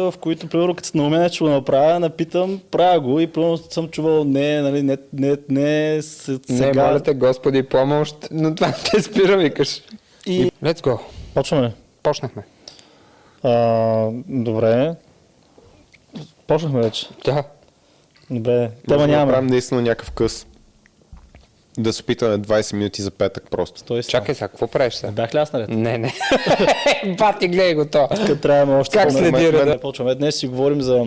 в които, примерно, като се наумя нещо го направя, напитам, правя го и примерно съм чувал не, нали, не, не, не, с- Не, сега. моля те, Господи, помощ, но това те спира, викаш. И... Let's go. Почваме. Почнахме. А, добре. Почнахме вече. Да. Добре. Тема нямаме. направим наистина някакъв къс. Да се опитаме 20 минути за петък просто. Той Чакай сега, какво правиш сега? Бях ли аз наред? Не, не. Бати, гледай го то. Тук трябва още Как Мен- да? Почваме. Днес си говорим за...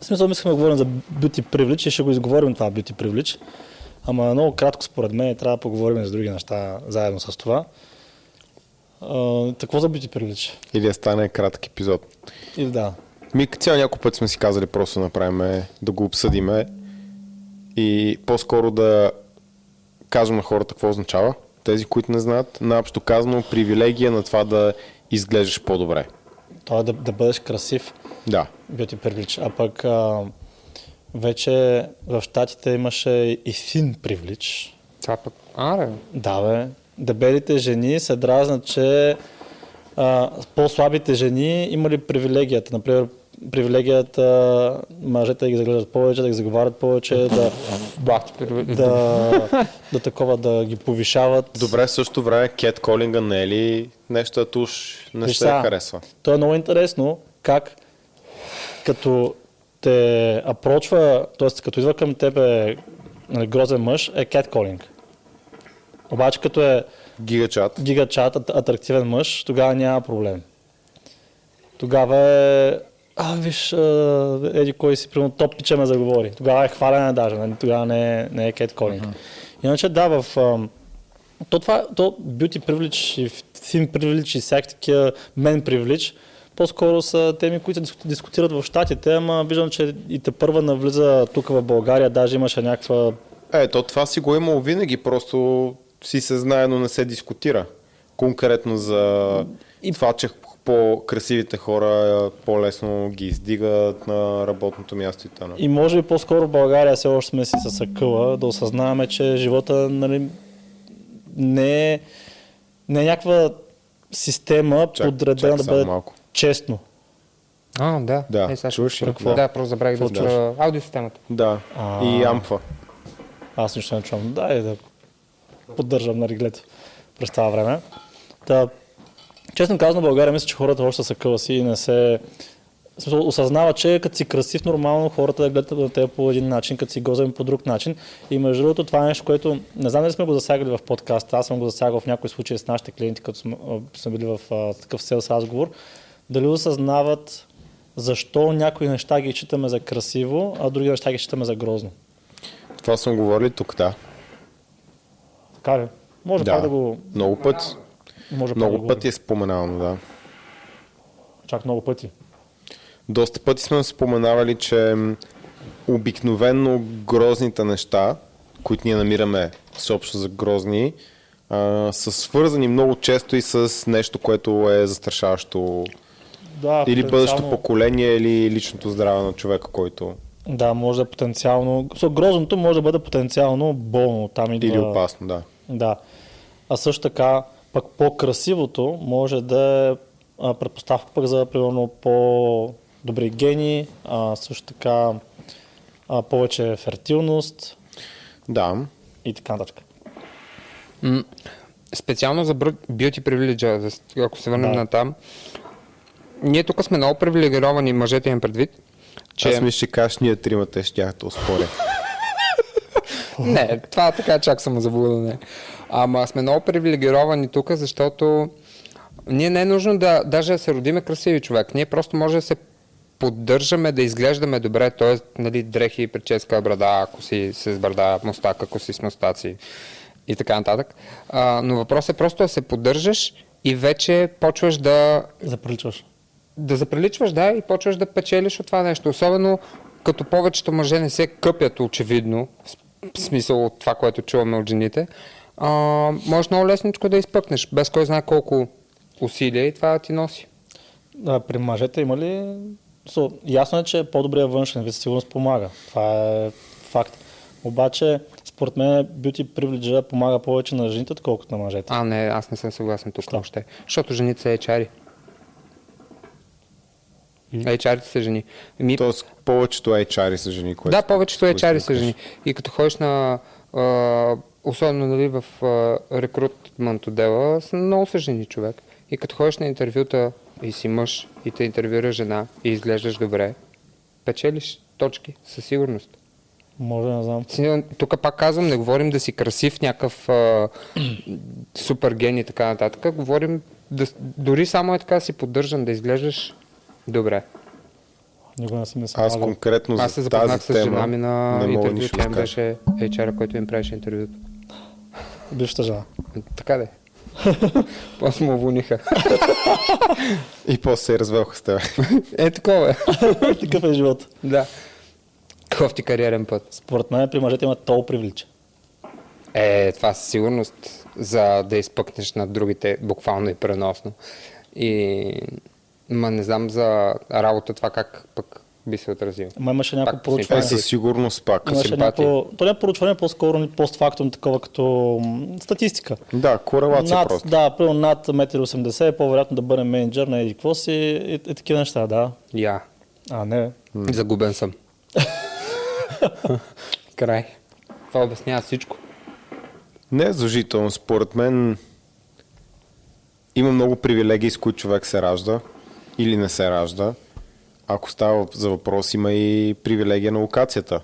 В смисъл, искаме да говорим за beauty privilege и ще го изговорим това beauty privilege. Ама много кратко според мен трябва да поговорим за други неща заедно с това. Какво за beauty privilege? Или да стане кратък епизод. Или да. Ми цяло няколко пъти сме си казали просто да направим, да го обсъдиме и по-скоро да кажем на хората какво означава. Тези, които не знаят, наобщо казано, привилегия на това да изглеждаш по-добре. Това е да, да бъдеш красив. Да. beauty privilege. А пък а, вече в Штатите имаше и thin privilege. Това пък... Аре, Да, бе. Дебелите жени се дразнат, че а, по-слабите жени имали привилегията. Например, привилегията мъжете да ги заглеждат повече, да ги заговарят повече, да, да, да такова да ги повишават. Добре, в същото време Кет Колинга не е ли нещо, да уж не Виж се сега, харесва? То е много интересно как като те апрочва, т.е. като идва към тебе нали, грозен мъж, е catcalling. Обаче като е Гигачат. гигачат, ат- атрактивен мъж, тогава няма проблем. Тогава е а, виж, а, еди кой си, примерно топ пича ме заговори. Тогава е хвалене даже, нали? тогава не е, не е catcalling. Uh-huh. Иначе да, в... ам, то това, то beauty privilege и thin privilege и всякакви такива men privilege, по-скоро са теми, които дискутират в Штатите, ама виждам, че и те първа навлиза тук в България, даже имаше някаква Е, то това си го е имало винаги, просто си се знае, но не се дискутира. Конкретно за и... това, че по-красивите хора по-лесно ги издигат на работното място и т.н. И може би по-скоро в България все още сме си съсъкъла да осъзнаваме, че живота нали, не, е, не е някаква система Чак- подредена чак да бъде малко. честно. А, да. Да, Е, сега чуваш ли? чуя. Да. Да, просто забравих да Какво чуя аудиосистемата. Да. И амфа. Аз нищо не чувам. Да, и да поддържам на реглето през това време. Та, честно казано, България мисля, че хората още са къла си и не се смисъл, осъзнава, че като си красив, нормално хората да гледат на теб по един начин, като си гозен по друг начин. И между другото, това е нещо, което не знам дали сме го засягали в подкаста, аз съм го засягал в някои случаи с нашите клиенти, като сме, били в а, такъв селс разговор. Дали осъзнават защо някои неща ги считаме за красиво, а други неща ги считаме за грозно. Това съм говорили тук, да. Така ли? Може да. пак да го... Много пъти. Може да Много го пъти е споменавано, да. Чак много пъти. Доста пъти сме споменавали, че м, обикновенно грозните неща, които ние намираме съобщо за грозни, а, са свързани много често и с нещо, което е застрашаващо Да, или бъдещо потенциално- поколение, или личното здраве на човека, който Да, може да е потенциално... So, грозното може да бъде потенциално болно. Там идва... или опасно, да. Да. А също така, пък по-красивото може да е предпоставка пък за, примерно, по-добри гени, а, също така а, повече фертилност Да. и така нататък. М, Специално за beauty privilege, ако се върнем Да. на там, ние тук сме много привилегировани, мъжете им предвид, че... Аз мисля, че кажеш, ние тримата ще тях да успоря. Не, това така чак съм заблудане. Ама сме много привилегировани тук, защото ние не е нужно да даже да се родиме красиви човек. Ние просто може да се поддържаме, да изглеждаме добре, т.е. Нали, дрехи, прическа, брада, ако си с брада, мустак, ако си с мустаци и така нататък. А, но въпросът е просто да се поддържаш и вече почваш да Заприличваш. да заприличваш, да, и почваш да печелиш от това нещо. Особено като повечето мъже не се къпят очевидно, в смисъл от това, което чуваме от жените, а, можеш много лесничко да изпъкнеш, без кой знае колко усилия и това ти носи. Да, при мъжете има ли... So, ясно е, че по-добрият външен вид сигурност помага. Това е факт. Обаче, според мен, beauty privilege помага повече на жените, отколкото на мъжете. А, не, аз не съм съгласен тук Що? още. Защото жените са ечари. HR-ите са жени. Ми, Тоест, повечето HR са жени. Което, да, повечето HR-и са жени. И като ходиш на, а, особено нали, в рекрутмент отдела, са много са жени човек. И като ходиш на интервюта и си мъж, и те интервюира жена, и изглеждаш добре, печелиш точки, със сигурност. Може, не знам. Тук пак казвам, не говорим да си красив, някакъв а, супер ген и така нататък. Говорим да, дори само е така да си поддържан, да изглеждаш добре. Никога не съм не Аз конкретно Аз се за запознах с тема жена ми на интервю. Тя да им беше HR, който им правеше интервюто. Бившата жена. Така де. После му уволниха. И после се развелха с теб. Е, такова е. Такъв е живот. да. Кофти кариерен път. Според мен при мъжете има тол привлича. Е, това със сигурност, за да изпъкнеш над другите, буквално и преносно. И... Ма не знам за работа това как пък би се отразило. Ма имаше някакво Пак Е, проучване. със сигурност пак. Имаше симпатия. някакво... То не е проучване, по-скоро постфактум, такова като м, статистика. Да, корелация над, просто. Да, примерно над 1,80 м е по-вероятно да бъде менеджер на еди си и, и, такива неща, да. Я. А, не. Загубен съм. Край. Това обяснява всичко. Не е задължително. Според мен има много привилегии, с които човек се ражда или не се ражда. Ако става за въпрос, има и привилегия на локацията.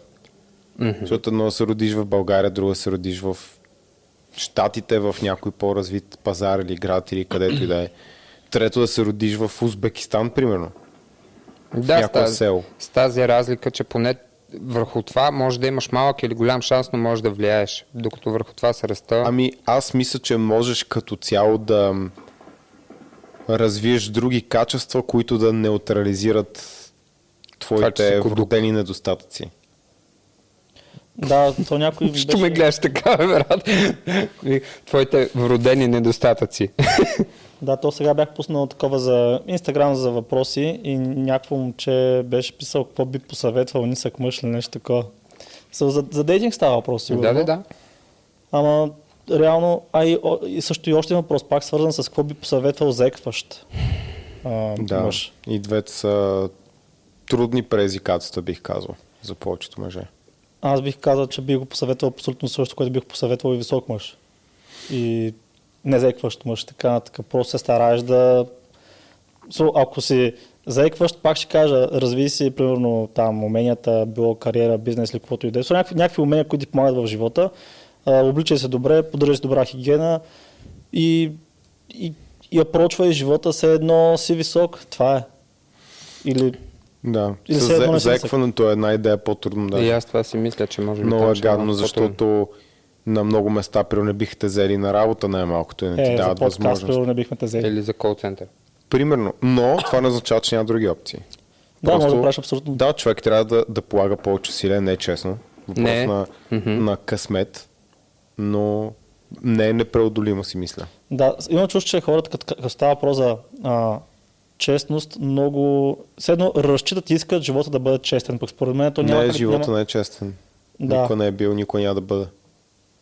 Mm-hmm. Защото едно се родиш в България, друго се родиш в Штатите, в някой по-развит пазар или град или където и да е. Трето да се родиш в Узбекистан, примерно. Да, с тази, село. с тази разлика, че поне върху това може да имаш малък или голям шанс, но можеш да влияеш. Докато върху това се ръста. Ами аз мисля, че можеш като цяло да развиеш други качества, които да неутрализират твоите вродени недостатъци. Да, то някой Що ме гледаш така, брат? Твоите вродени недостатъци. Да, то сега бях пуснал такова за Инстаграм за въпроси и някакво момче беше писал какво би посъветвал нисък мъж или нещо такова. So, за, за дейтинг става въпрос, сигурно. да, да, да. Ама реално, а и, и също и още въпрос, пак свързан с какво би посъветвал заекващ а, Да. мъж. И двете са трудни предизвикателства, бих казал, за повечето мъже. Аз бих казал, че бих го посъветвал абсолютно също, което бих посъветвал и висок мъж. И не заекващ мъж, така, така просто се стараеш да... Ако си заекващ, пак ще кажа, разви си, примерно, там уменията, било кариера, бизнес или каквото и да е. Някакви, някакви умения, които ти помагат в живота. Обличай се добре, поддържай си добра хигиена и, и, и апрочвай живота се едно си висок. Това е. Или Да. Или С за- заекването е една идея по-трудно. Да. И аз това си мисля, че може би Много е гадно, защото на много места при не биха те взели на работа най-малкото и не ти е, дават подкаст, възможност. примерно, не бихме те взели. Или за кол-център. Примерно. Но това не означава, че няма други опции. Да, може да правиш абсолютно Да, човек трябва да, да полага повече усилия, не е честно. Въпрос Не. на, на късмет, но не е непреодолимо си мисля. Да, имам чувство, че хората, като, става въпрос за а, честност, много... Все едно разчитат и искат живота да бъде честен. Пък според мен то няма... не живота, няма... не е честен. Да. Никой не е бил, никой няма да бъде.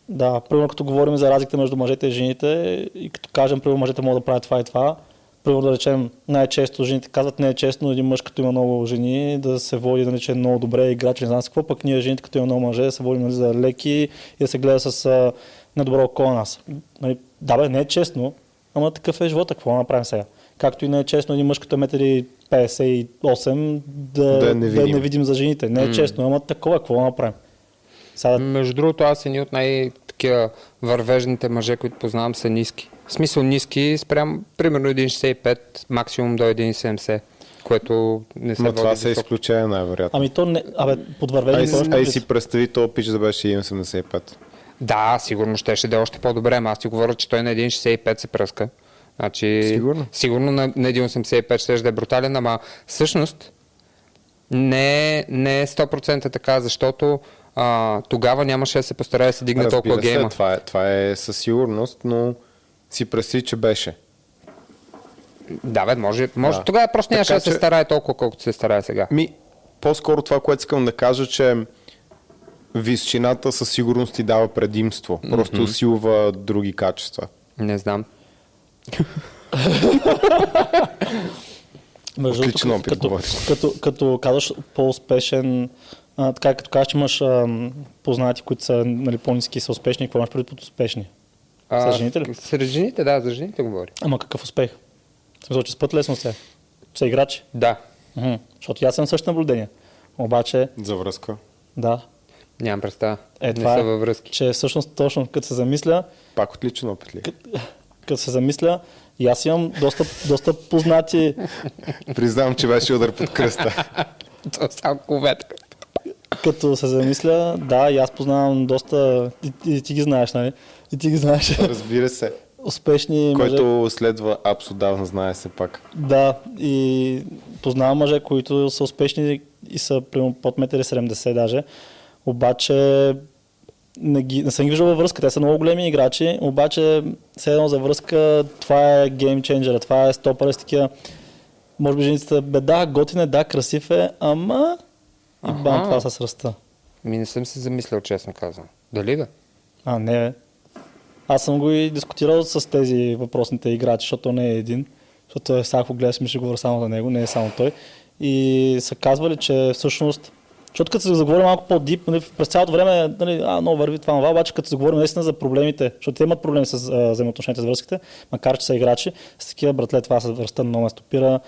Да, примерно като говорим за разликата между мъжете и жените и като кажем, примерно мъжете могат да правят това и това, примерно да речем най-често жените казват не е честно един мъж като има много жени да се води да речем много добре играч, не знам с какво, пък ние жените като има много мъже да се водим нали, за леки и да се гледа с а, недобро око на нас. Нали, да бе, не е честно, ама такъв е живота, какво да направим сега? Както и не е честно един мъж като е 1,58 да, Да е да, е невидим. невидим за жените. Не е честно, ама такова, какво да направим? Сега, Между другото, аз едни от най-такива вървежните мъже, които познавам, са ниски. В смисъл ниски, спрям примерно 1,65, максимум до 1,70, което не се Но води това високо. изключение най-вероятно. ами то не, абе, Ай, подвървеждане си- ай си представи, то пич да беше 1,85. Да, сигурно щеше да е още по-добре, ама аз ти говоря, че той на 1,65 се пръска. Значи, Сигурно. Сигурно на, на 1,85 ще да е брутален, ама всъщност не, е- не е 100% така, защото а, тогава нямаше да се постарае да се дигне толкова Разбира се, гейма. това е, това е със сигурност, но си представи, че беше. Да, бе, може, може Да. тогава просто нямаше да се старае толкова, колкото се старае сега. Ми, по-скоро това, което искам да кажа, че височината със сигурност ти дава предимство. Просто усилва други качества. Не знам. Между Отличен опит като, говориш. като, като казваш по-успешен, а, така като кажеш, че имаш ам, познати, които са нали, по-низки и са успешни, какво имаш преди под успешни? А, С жените ли? Сред жените, да, за жените говори. Ама какъв успех? В смисъл, че спът лесно се. Че са играчи. Да, Мгм. Защото аз съм също наблюдение. Обаче, За връзка. да, нямам представа. е, не това са е, във връзки. че всъщност точно като се замисля, Пак отличен опит ли? като се замисля, и аз имам доста, доста познати, Признавам, че беше удар под кръста. То е само коветка. като се замисля, да, и аз познавам доста, и, и ти ги знаеш, нали? И ти ги знаеш. Разбира се. Успешни мъже. Който следва отдавна знае се пак. Да, и познавам мъже, които са успешни и са примерно под 1,70 м даже. Обаче не, ги, не съм ги виждал във връзка. Те са много големи играчи, обаче все едно за връзка това е геймченджера, това е стопър, с такива. Може би женицата, бе да, готин е, да, красив е, ама и бам, това с ръста. Ми не съм се замислял, честно казвам. Дали бе? А, не, бе. Аз съм го и дискутирал с тези въпросните играчи, защото не е един. Защото ако гледаш, ми ще говоря само за него, не е само той. И са казвали, че всъщност, защото като се заговорим малко по-дип, нали, през цялото време, нали, а, много върви това, това, обаче като се говорим наистина за проблемите, защото те имат проблеми с а, взаимоотношенията с връзките, макар че са играчи, с такива братле, това с връзта много ме стопира.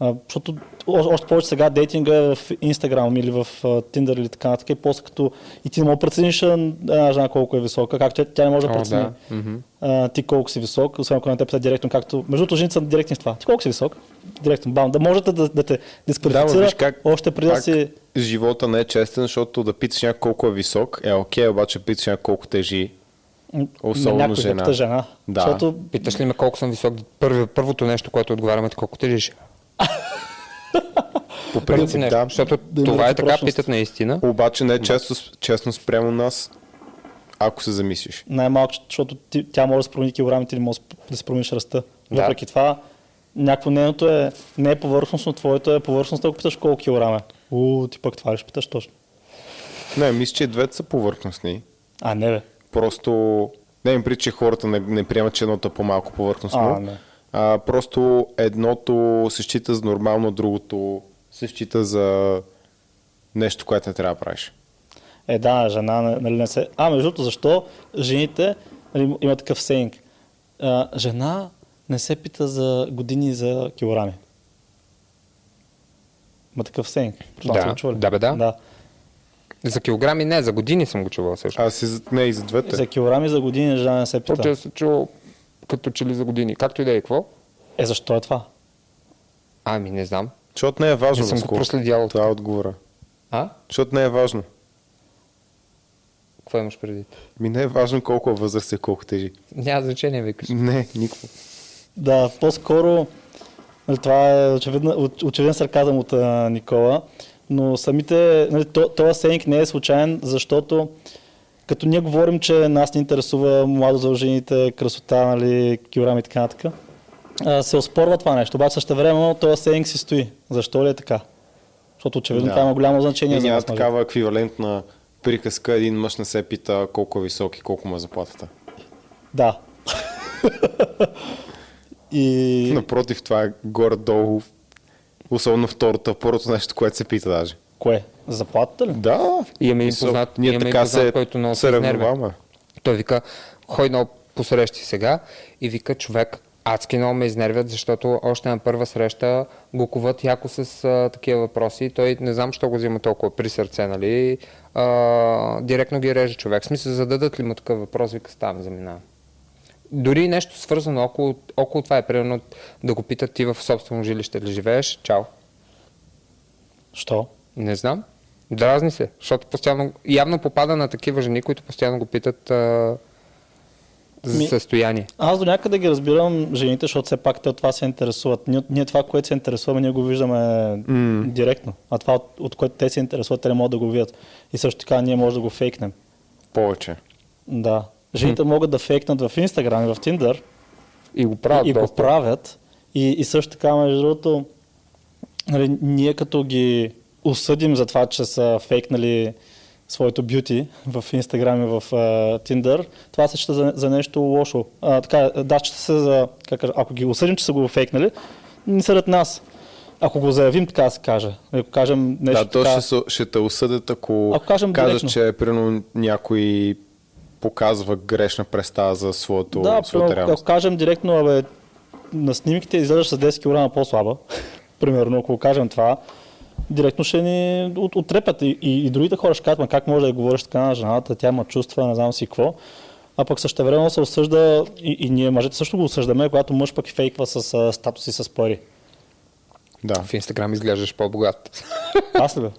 А, защото още повече сега дейтинга е в Instagram или в Tinder или така нататък, и после като и ти не можеш да прецениш една жена колко е висока, както тя, тя не може да прецени да. А, ти колко си висок, освен ако не те пита директно, както между другото жените са директни в това. Ти колко си висок? Директно, бам, да можете да, да те Да, дисквалифицира виж как, още преди да си... живота не е честен, защото да питаш някой колко е висок е окей, обаче питаш някой колко тежи. особено някой да жена. пита жена. Да. Защото Питаш ли ме колко съм висок? Първи, първото нещо, което отговаряме, е колко тежиш. По принцип, да. Защото Да това е така, питат наистина. Обаче не е често, честно спрямо нас, ако се замислиш. най-малко, защото ти, тя може да се промени килограмите или може да се промениш ръста. Да. Въпреки това, някакво нейното е, не е повърхностно, твоето е повърхностно, ако питаш колко килограма. е. У, ти пък това ли ще питаш точно. Не, мисля, че двете са повърхностни. А, не бе. Просто не им прича, че хората не, не приемат, че едното е по-малко повърхностно. А, не. А, просто едното се счита за нормално, другото се счита за нещо, което не трябва да правиш. Е, да, жена, нали не се... А, между другото, защо жените, нали, има такъв сейнг, а, жена не се пита за години за килограми. Има такъв сейнг. Това Да, да, бе, да. да. За килограми не, за години съм го чувал също. Аз и за, не и за двете. За килограми за години жена не се пита. Защото се чул като че ли за години. Както и да е, какво? Е, защо е това? Ами, не знам. Защото не е важно. Не съм го Васко. проследявал Това е отговора. А? Защото не е важно. Какво имаш преди? Ми не е важно колко е възраст и колко тежи. Няма значение, викаш. Не, никакво. Да, по-скоро, нали, това е очевидна, оч- очевиден сарказъм от а, Никола, но самите, нали, то, този сейнг не е случайен, защото като ние говорим, че нас не интересува младо за жените, красота, нали, килограми и така нататък, се оспорва това нещо, обаче също време този сейнг си стои. Защо ли е така? Защото очевидно Да. това има голямо значение И за няма нас. мъжете. такава еквивалентна приказка. Един мъж не се пита колко е висок и колко му е заплатата. Да. и... Напротив, това е горе-долу, особено второто, първото нещо, което се пита даже. Кое? Заплатата ли? Да. Имаме един Мисъл, познат, ние имаме така познат, се който много се ревнуваме. Той вика, хой много посрещи сега и вика, човек, адски много ме изнервят, защото още на първа среща го коват яко с а, такива въпроси. Той не знам, що го взима толкова при сърце, нали? А, директно ги реже човек. В смисъл, зададат ли му такъв въпрос, вика, ставам, заминавам. Дори нещо свързано около, около това е, примерно да го питат ти в собствено жилище ли живееш, чао. Що? Не знам. Дразни се, защото постоянно, явно попада на такива жени, които постоянно го питат а, за Ми- състояние. Аз до някъде ги разбирам жените, защото все пак те от това се интересуват. Ние, ние това, което се интересуваме, ние го виждаме mm. директно. А това, от, от което те се интересуват, те не могат да го видят. И също така ние може да го фейкнем. Повече. Да. Жените могат да фейкнат в Instagram и в Tinder И го правят и, и го правят. И, и също така, между другото, нали, ние като ги осъдим за това, че са фейкнали своето бюти в Instagram и в Tinder, това се счита за, за нещо лошо. А, така, да, счита се за, как, кажа, ако ги осъдим, че са го фейкнали, не съдят нас. Ако го заявим, така се каже. Ако кажем нещо да, то така... ще, ще те осъдят, ако, Ако кажем кажеш, директно. че примерно някой показва грешна представа за своето, Да, своята примерно, ако реалност. кажем директно, абе, на снимките изглеждаш с 10 кг по-слаба, примерно, ако кажем това, директно ще ни от, отрепят и, и, и, другите хора ще кажат, ма как може да говориш така на жената, тя има чувства, не знам си какво. А пък същевременно се осъжда и, и ние мъжете също го осъждаме, когато мъж пък фейква с а, статуси с пари. Да. В Инстаграм изглеждаш по-богат. Аз ли бе?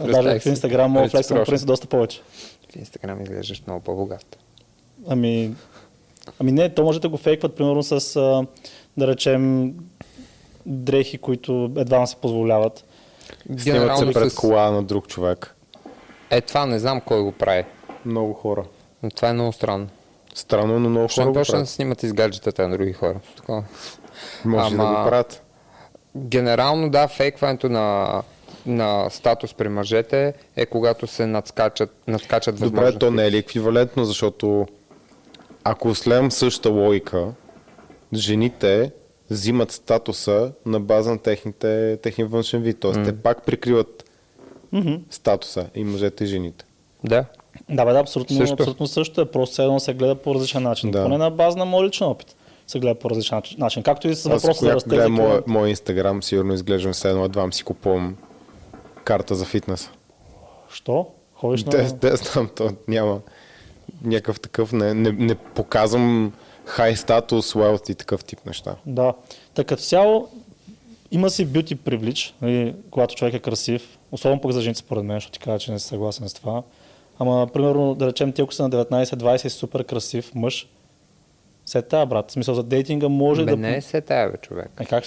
Даже в Инстаграм мога флексам Реципрочно. принцип доста повече. В Инстаграм изглеждаш много по-богат. Ами, ами не, то може да го фейкват, примерно с, да речем, дрехи, които едва се позволяват. Снимат се пред с- кола на друг човек. Е, това не знам кой го прави. Много хора. Но това е много странно. Странно, но много Ще хора почна да снимат из гаджетата на други хора. Такова. Може да Ама- го правят. Генерално да, фейкването на, на статус при мъжете е когато се надскачат, надскачат Добре, то не е ли еквивалентно, защото ако следвам същата логика, жените взимат статуса на база на техните, техния външен вид. Тоест, те пак прикриват Мгм. статуса и мъжете и жените. Да. Да, бе, да, абсолютно Също. абсолютно също е. Просто все едно се гледа по различен начин. Да. Поне на база на моят личен опит се гледа по различен начин-. Както и с Аз въпроса за растежа. гледам моя, моя инстаграм, сигурно изглеждам все едно, едва си купувам карта за фитнес. Що? Ходиш на... Те, те знам, то няма някакъв такъв, не, не, не показвам хай статус, wealth и такъв тип неща. Да. Така като цяло има си бюти привлич, нали, когато човек е красив, особено пък за жените според мен, защото ти кажа, че не си съгласен с това. Ама, примерно, да речем, ти ако си на 19-20 и супер красив мъж, се тая, брат. В смисъл за дейтинга може Бе, да... не е се тая, бе, човек. Е, как?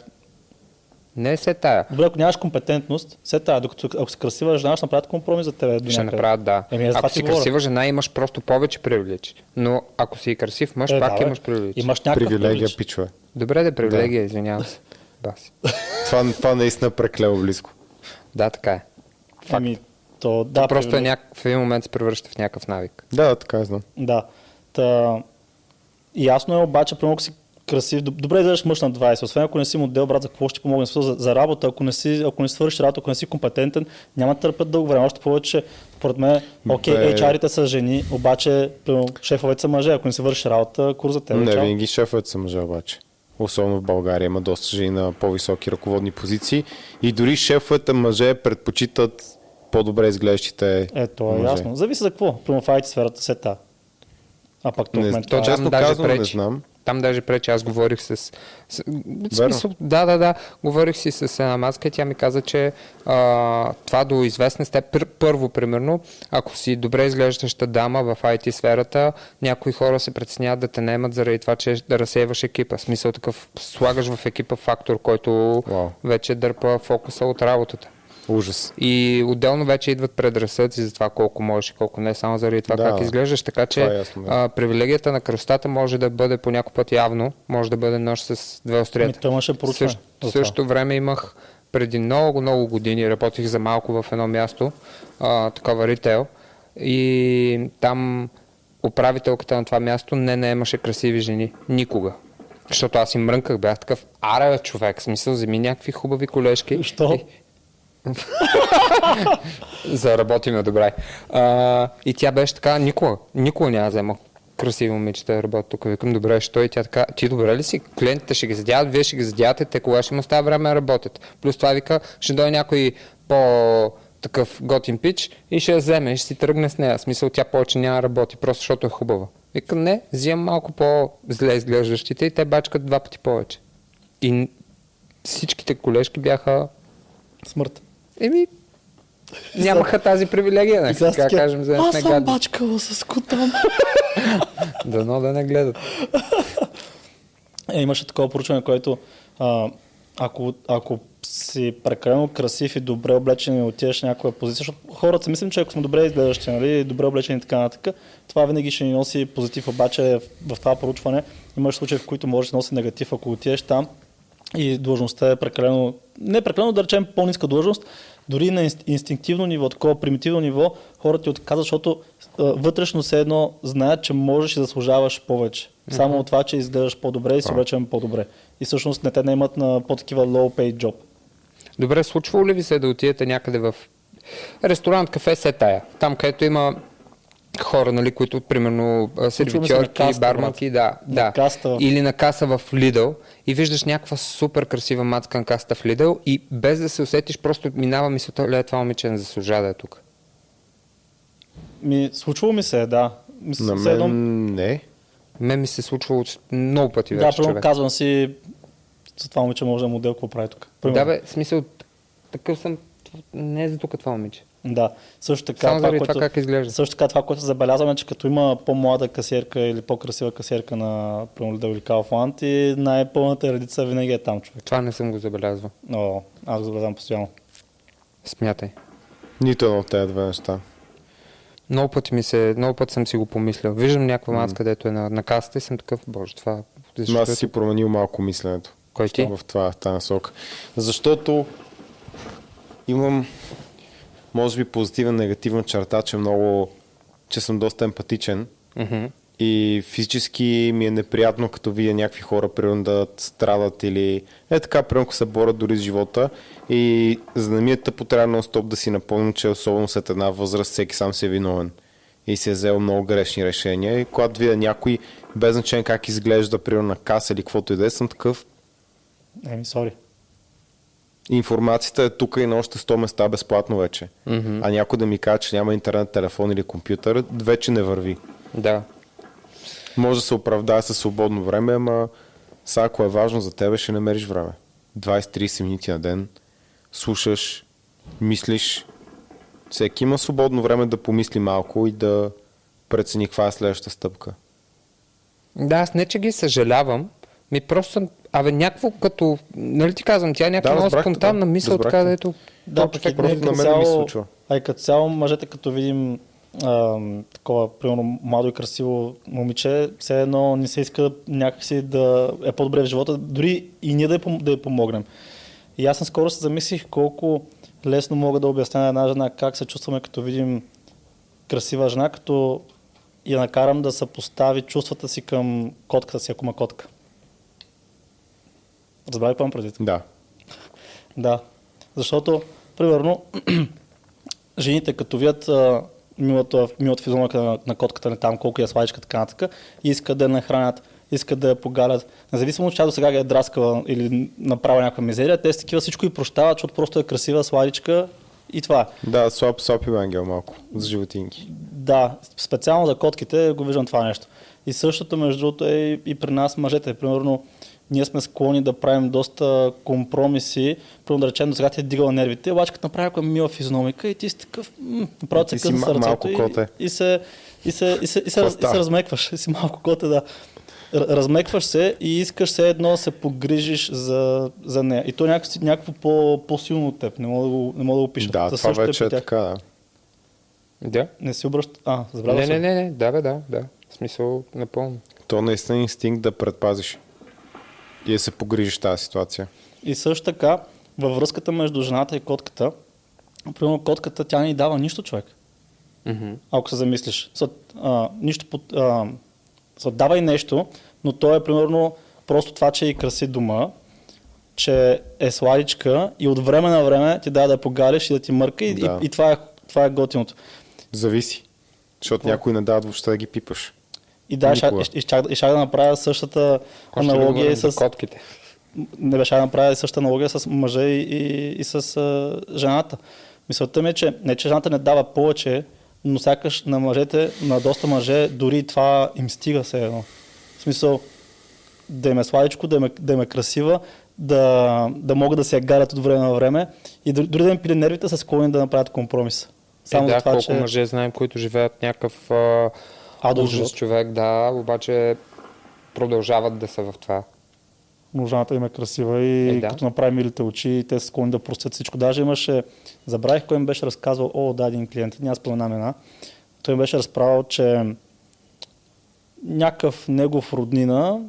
Не е се тая. Добре, ако нямаш компетентност, се тая, докато ако си красива жена, ще направят компромис за тебе. Ще направят, да. Еми, ако си говоря. красива жена, имаш просто повече привлечи. Но ако си красив мъж, Е, пак да, имаш привлечи. Имаш някакъв Привилегия, пичове. Добре, да е привилегия, извинявам се. Баси. Това, това наистина е преклево близко. Да, така е. Ами, то, да, Просто е привилегия. няк... в един момент се превръща в някакъв навик. Да, да, така е, знам. Да. Та, ясно е обаче, примерно ако си красив, доб- добре изглеждаш мъж на 20, освен ако не си модел, брат, за какво ще помогне? За, за работа, ако не, си, ако не свършиш работа, ако не си компетентен, няма да търпят дълго време. Още повече, според мен, окей, Бе. HR-ите са жени, обаче шефовете са мъже, ако не си вършиш работа, кур за теб. Не чао. винаги шефовете са мъже обаче. Особено в България има доста жени на по-високи ръководни позиции и дори шефовете мъже предпочитат по-добре изглеждащите Ето, е мъже. ясно. Зависи за какво. Примерно в IT сферата се та. А пък тук Не, в мен то това е- честно казано не знам. Там даже пречи, аз говорих с... с смисъл, да, да, да. Говорих си с една маска и тя ми каза, че а, това до известна степен, пър, първо, примерно, ако си добре изглеждаща дама в IT сферата, някои хора се притесняват да те наемат заради това, че да разсейваш екипа. В смисъл такъв, слагаш в екипа фактор, който Вау. вече дърпа фокуса от работата. Ужас. И отделно вече идват предразсъдци за това колко можеш и колко не, само заради това Да, как изглеждаш. Така че е ясно, да. а, привилегията на красотата може да бъде по някой път явно, може да бъде нож с две Ами, острията. той имаше. Също, това. същото време имах преди много, много години, работих за малко в едно място, а, такова ритейл, и там управителката на това място не наемаше красиви жени. Никога. Защото аз им мрънках, бях такъв, аре човек, смисъл, вземи някакви хубави колежки. Що? И- Заработиме добре. А, и тя беше така, никога, никога няма взема красиви момичета да работят тук. Викам, добре, що? И тя така, ти добре ли си? Клиентите ще ги задяват, вие ще ги задявате, те кога ще им оставя време да работят. Плюс това вика, ще дойде някой по такъв готин пич и ще я вземе ще си тръгне с нея. Смисъл, тя повече няма работи, просто защото е хубава. Викам, не, взимам малко по-зле изглеждащите и те бачкат два пъти повече. И всичките колежки бяха Смърт. Еми, нямаха тази привилегия, не? Сега кажем, за Аз съм бачкала с котан. Дано да не гледат. Е, имаше такова поручване, което а, ако, ако си прекалено красив и добре облечен и отидеш в някоя позиция, защото хората си мислим, че ако сме добре изглеждащи, нали, добре облечени и така нататък, това винаги ще ни носи позитив, обаче в, в това поручване имаш случаи, в които може да носи негатив, ако отидеш там и длъжността е прекалено, не прекалено да речем по-ниска длъжност, дори на инст- инстинктивно ниво, такова примитивно ниво, хората ти отказват, защото а, вътрешно все едно знаят, че можеш и заслужаваш повече. Само от това, че изглеждаш по-добре и се облечем по-добре. И всъщност не те не имат на по-такива low paid job. Добре, случвало ли ви се да отидете някъде в ресторант, кафе, се тая? Там, където има хора, нали, които, примерно, Случва се сервитьорки, каста, барманки, да, На да. каста Или на каса в Lidl и виждаш някаква супер красива мацка на каста в Lidl и без да се усетиш, просто минава мисълта, ле, това момиче не заслужава да е тук. Ми, случвало ми се, е, да. Мис- На все едно- мен не. Мен ми се е случвало с- много пъти Да, вече, примерно човек. казвам си, за това момиче може да е модел, какво прави тук. Да, Примерно. бе, в смисъл, такъв съм, не е за тук това момиче. Да, също така. Само заради това как изглежда. Също така това, което забелязваме, че като има по-млада касиерка или по-красива касиерка на Lidl или Kaufland и най-пълната редица винаги е там човек. Това не съм го забелязвал. О, аз го забелязвам постоянно. Смятай. Нито едно от тези две неща. Много пъти ми се, много пъти съм си го помислял. Виждам някаква маска, където е на, на касата и съм такъв, боже, това... Защо аз си променил малко мисленето. Кой ти? В това, в тази насока. Защото имам, може би, позитивна, негативна черта, че много, че съм доста емпатичен Мгм. и физически ми е неприятно, като видя някакви хора, примерно, да страдат или е така, примерно, се борят дори с живота и за да ми е тъпо, трябва нон-стоп да си напомням, че особено след една възраст всеки сам си е виновен и си е взел много грешни решения и когато видя някой, без значение как изглежда, примерно на каса или каквото и да е, съм такъв, Еми, сори. Информацията е тук и на още 100 места безплатно вече. Мгм. А някой да ми каже, че няма интернет, телефон или компютър, вече не върви. Да. Може да се оправдае със свободно време, ама сега ако е важно за тебе, ще намериш време. 20-30 минути на ден, слушаш, мислиш. Всеки има свободно време да помисли малко и да прецени каква е следващата стъпка. Да, аз не, че ги съжалявам, ми просто съм, абе, някакво като, нали ти казвам, тя е някаква Да, много спонтанна да. мисъл, така да ето. Да, човек просто на мен не ми се цяло, случва. а и като цяло мъжете, като видим а, такова, примерно, младо и красиво момиче, все едно не се иска някакси да е по-добре в живота, дори и ние да, я да я помогнем. И аз скоро се замислих колко лесно мога да обясня на една жена как се чувстваме, като видим красива жена, като я накарам да съпостави чувствата си към котката си, ако има котка. Разбрах ли предвид? Да. Да, защото, примерно, жените като видят а, милата, милата физиономика на, на котката на там, колко я сладичка, така нататък, искат да я нахранят, искат да я погалят. Независимо, че тя до сега е драскала или направила някаква мизерия, те с такива всичко и прощават, защото просто е красива, сладичка и това. Да, слаб, слаб им ангел малко за животинки. Да, специално за котките го виждам това нещо. И същото, между другото, е и при нас мъжете. Примерно, ние сме склонни да правим доста компромиси. Примерно да речем, до сега ти е дигала нервите, обаче като направи някаква мила физиономика и ти си такъв, направо се къса сърцето и, и, се, и, се, и, се, и, се, и се размекваш. И си малко коте, да. Размекваш се и искаш все едно да се погрижиш за, за нея. И то някакво, някакво по, по-силно от теб. Не мога да го, не мога да го пиша. Да, това вече е така, да. Да. Не си обръща. А, забравя Не, се. не, не, не, да, бе, да, да. В смисъл, напълно. То наистина е инстинкт да предпазиш и да се погрижиш тази ситуация. И също така, във връзката между жената и котката, примерно котката, тя не ни дава нищо човек. Мгм. Ако се замислиш. Са, а, нищо под, а, са, дава и нещо, но то е примерно просто това, че и краси дома, че е сладичка и от време на време ти дава да погалиш и да ти мърка и, Да. и, и това, е, това е готиното. Зависи. Защото някои не дават въобще да ги пипаш. И да, ще, Никога. и, щях да направя същата да аналогия с... котките. не беше да направя същата аналогия с мъжа и, и, и с а, жената. Мисълта ми е, че не че жената не дава повече, но сякаш на мъжете, на доста мъже, дори това им стига се едно. В смисъл, да им е сладичко, да им е, да им е красива, да, да могат да се гарят от време на време и дори, да им пили нервите, са склонни да направят компромис. Само е, да, колко че... мъже знаем, които живеят някакъв а, Адов ужас човек, да, обаче продължават да са в това. но жената им е красива и Е, да. като направи милите очи, те са склонни да простят всичко. Даже имаше, забравих кой им беше разказвал, о, да, един клиент, няма споменам една, той им беше разправил, че някакъв негов роднина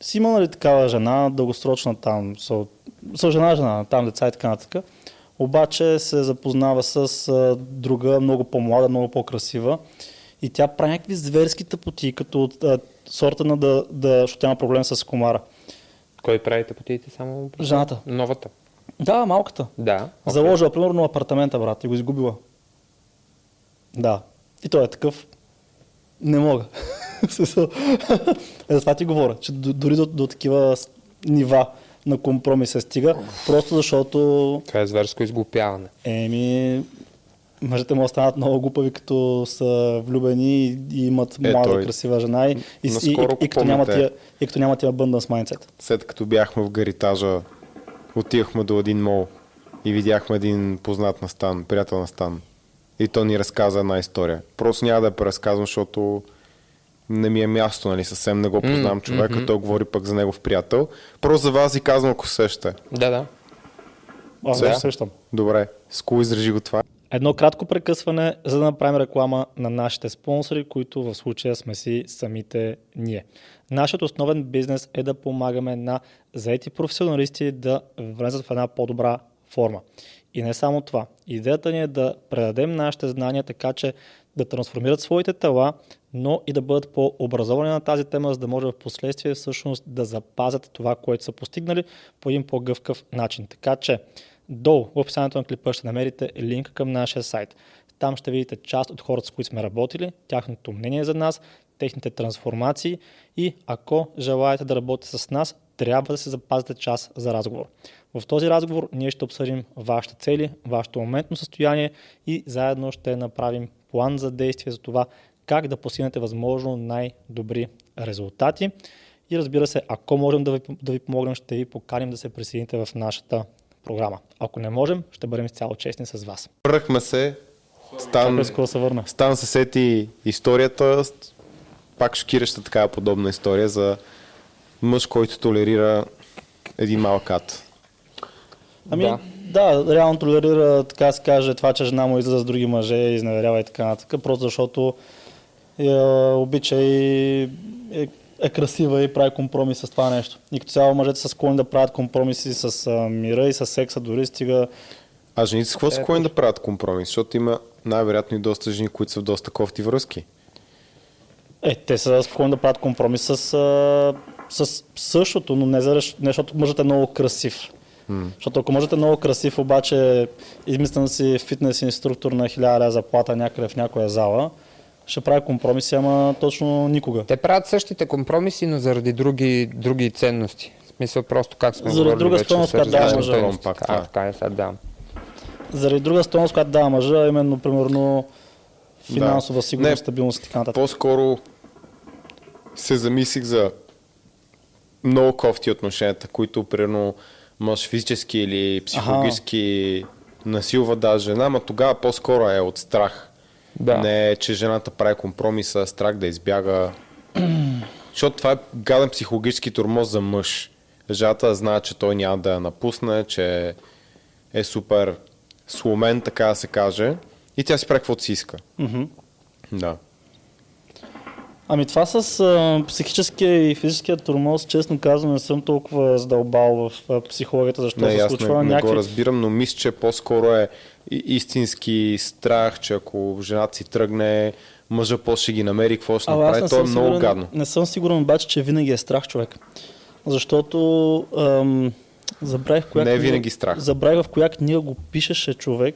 си имал нали, такава жена, дългосрочна там, са, са жена, жена, там деца и така нататък. обаче се запознава с а, друга, много по-млада, много по-красива и тя прави някакви зверски тъпоти, като от а, сорта на да, да, защото има проблем с комара. Кой прави тъпотиите само? Жената. Новата. Да, малката. Да. окей. Заложила, примерно, апартамента, брат, и го изгубила. Да. И той е такъв. Не мога. Е, за това ти говоря, че дори до, до такива нива на компромис се стига, просто защото Това е зверско изглупяване. еми, мъжете му станат много глупави, като са влюбени и, и имат Е, млада, той- красива жена и, и, и, и, и, като няма тия, и като няма тия abundance mindset. След като бяхме в гаритажа, отивахме до един мол и видяхме един познат на Стан, приятел на Стан. И то ни разказа една история. Просто няма да я преразказвам, защото не ми е място, нали, съвсем не го познавам човека, той говори пък за негов приятел. Просто за вас и казвам, ако сещате. Да, да. Аз Да. да. сещам. Добре, с кого изражи го това? Едно кратко прекъсване, за да направим реклама на нашите спонсори, които в случая сме си самите ние. Нашият основен бизнес е да помагаме на заети професионалисти да влезат в една по-добра форма. И не само това. Идеята ни е да предадем нашите знания така, че да трансформират своите тела, но и да бъдат по-образовани на тази тема, за да може в последствие всъщност да запазят това, което са постигнали по един по-гъвкав начин. Така че Долу в описанието на клипа ще намерите линк към нашия сайт. Там ще видите част от хората, с които сме работили, тяхното мнение за нас, техните трансформации и ако желаете да работите с нас, трябва да се запазите час за разговор. В този разговор ние ще обсъдим вашите цели, вашето моментно състояние и заедно ще направим план за действие за това как да постигнете възможно най-добри резултати. И разбира се, ако можем да ви, да ви помогнем, ще ви поканим да се присъедините в нашата програма. Ако не можем, ще бъдем изцяло честни с вас. Върнахме се. Стан, се върна. Стан се сети историята, пак шокираща такава подобна история за мъж, който толерира един малък ад. Ами, Да. да. реално толерира, така се каже, това, че жена му излиза с други мъже, изневерява и така нататък, просто защото я обича и е, е красива и прави компромис с това нещо. И като цяло мъжете са склонни да правят компромиси с а, мира и с секса, дори стига А жените с какво са склонни да правят компромис? Защото има най-вероятно и доста жени, които са в доста кофти връзки. Е, те са склонни да правят компромис с, а, с същото, но не, за, не защото мъжът е много красив. Mm. Защото ако мъжът е много красив, обаче измислям си фитнес инструктор на 1000 лева заплата някъде в някоя зала, ще прави компромиси, ама точно никога. Те правят същите компромиси, но заради други, други ценности. В смисъл просто как сме Заради друга стойност, която дава мъжа. А, това. така е, сега да. Заради друга стойност, която дава мъжа, именно, примерно, финансова Да. сигурност, Не, стабилност и така нататък. По-скоро се замислих за много кофти отношенията, които примерно мъж физически или психологически насилва да жена, ама тогава по-скоро е от страх. Да. Не е, че жената прави компромиса, а страх да избяга. Защото това е гаден психологически тормоз за мъж. Жената знае, че той няма да я напусне, че е супер сломен, така да се каже. И тя си прави каквото си иска. Мгм. Да. Ами това с а, психическия и физическия тормоз, честно казвам, не съм толкова задълбал в а, психологията, защо Не, се случва. не, не някакви... го разбирам, но мисля, че по-скоро е истински страх, че ако жената си тръгне, мъжа после ще ги намери, какво ще направи. То е съм много сигурен, гадно. Не съм сигурен обаче, че винаги е страх човек. Защото ам, забравих коя Не е винаги страх. Забравих в коя книга го пишеше човек.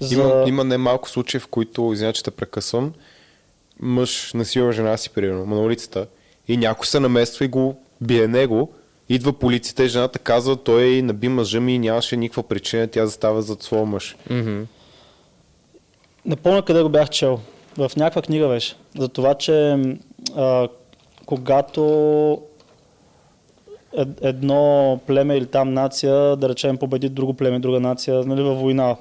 За... Има, има немалко случаи, в които, извиня, че те прекъсвам, мъж насилва жена си, примерно, на улицата, и някой се намества и го бие него, идва полицията и жената казва, той наби мъжа ми и нямаше никаква причина, тя застава зад своя мъж. Не помня къде го бях чел. В някаква книга беше. За това, че а, когато ед- едно племе или там нация, да речем, победи друго племе, друга нация, нали, във война.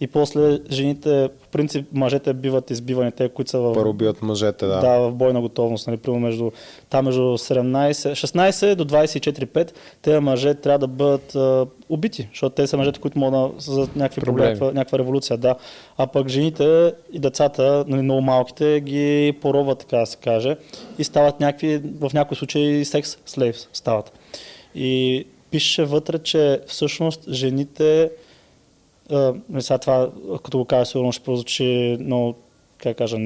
И после жените, в принцип, мъжете биват избивани, те, които са в, Първо бият мъжете, да. да, в бойна готовност. Нали, примерно между, там между 17, 16 до 24-5, те мъже трябва да бъдат а, убити, защото те са мъжете, които могат да създадат някакви проблеми, някаква, някаква революция. Да. А пък жените и децата, нали, много малките, ги поробват, така да се каже, и стават някакви, в някои случаи секс слейвс стават. И пише вътре, че всъщност жените а, сега това, като го кажа, сигурно ще прозвучи много, как кажа,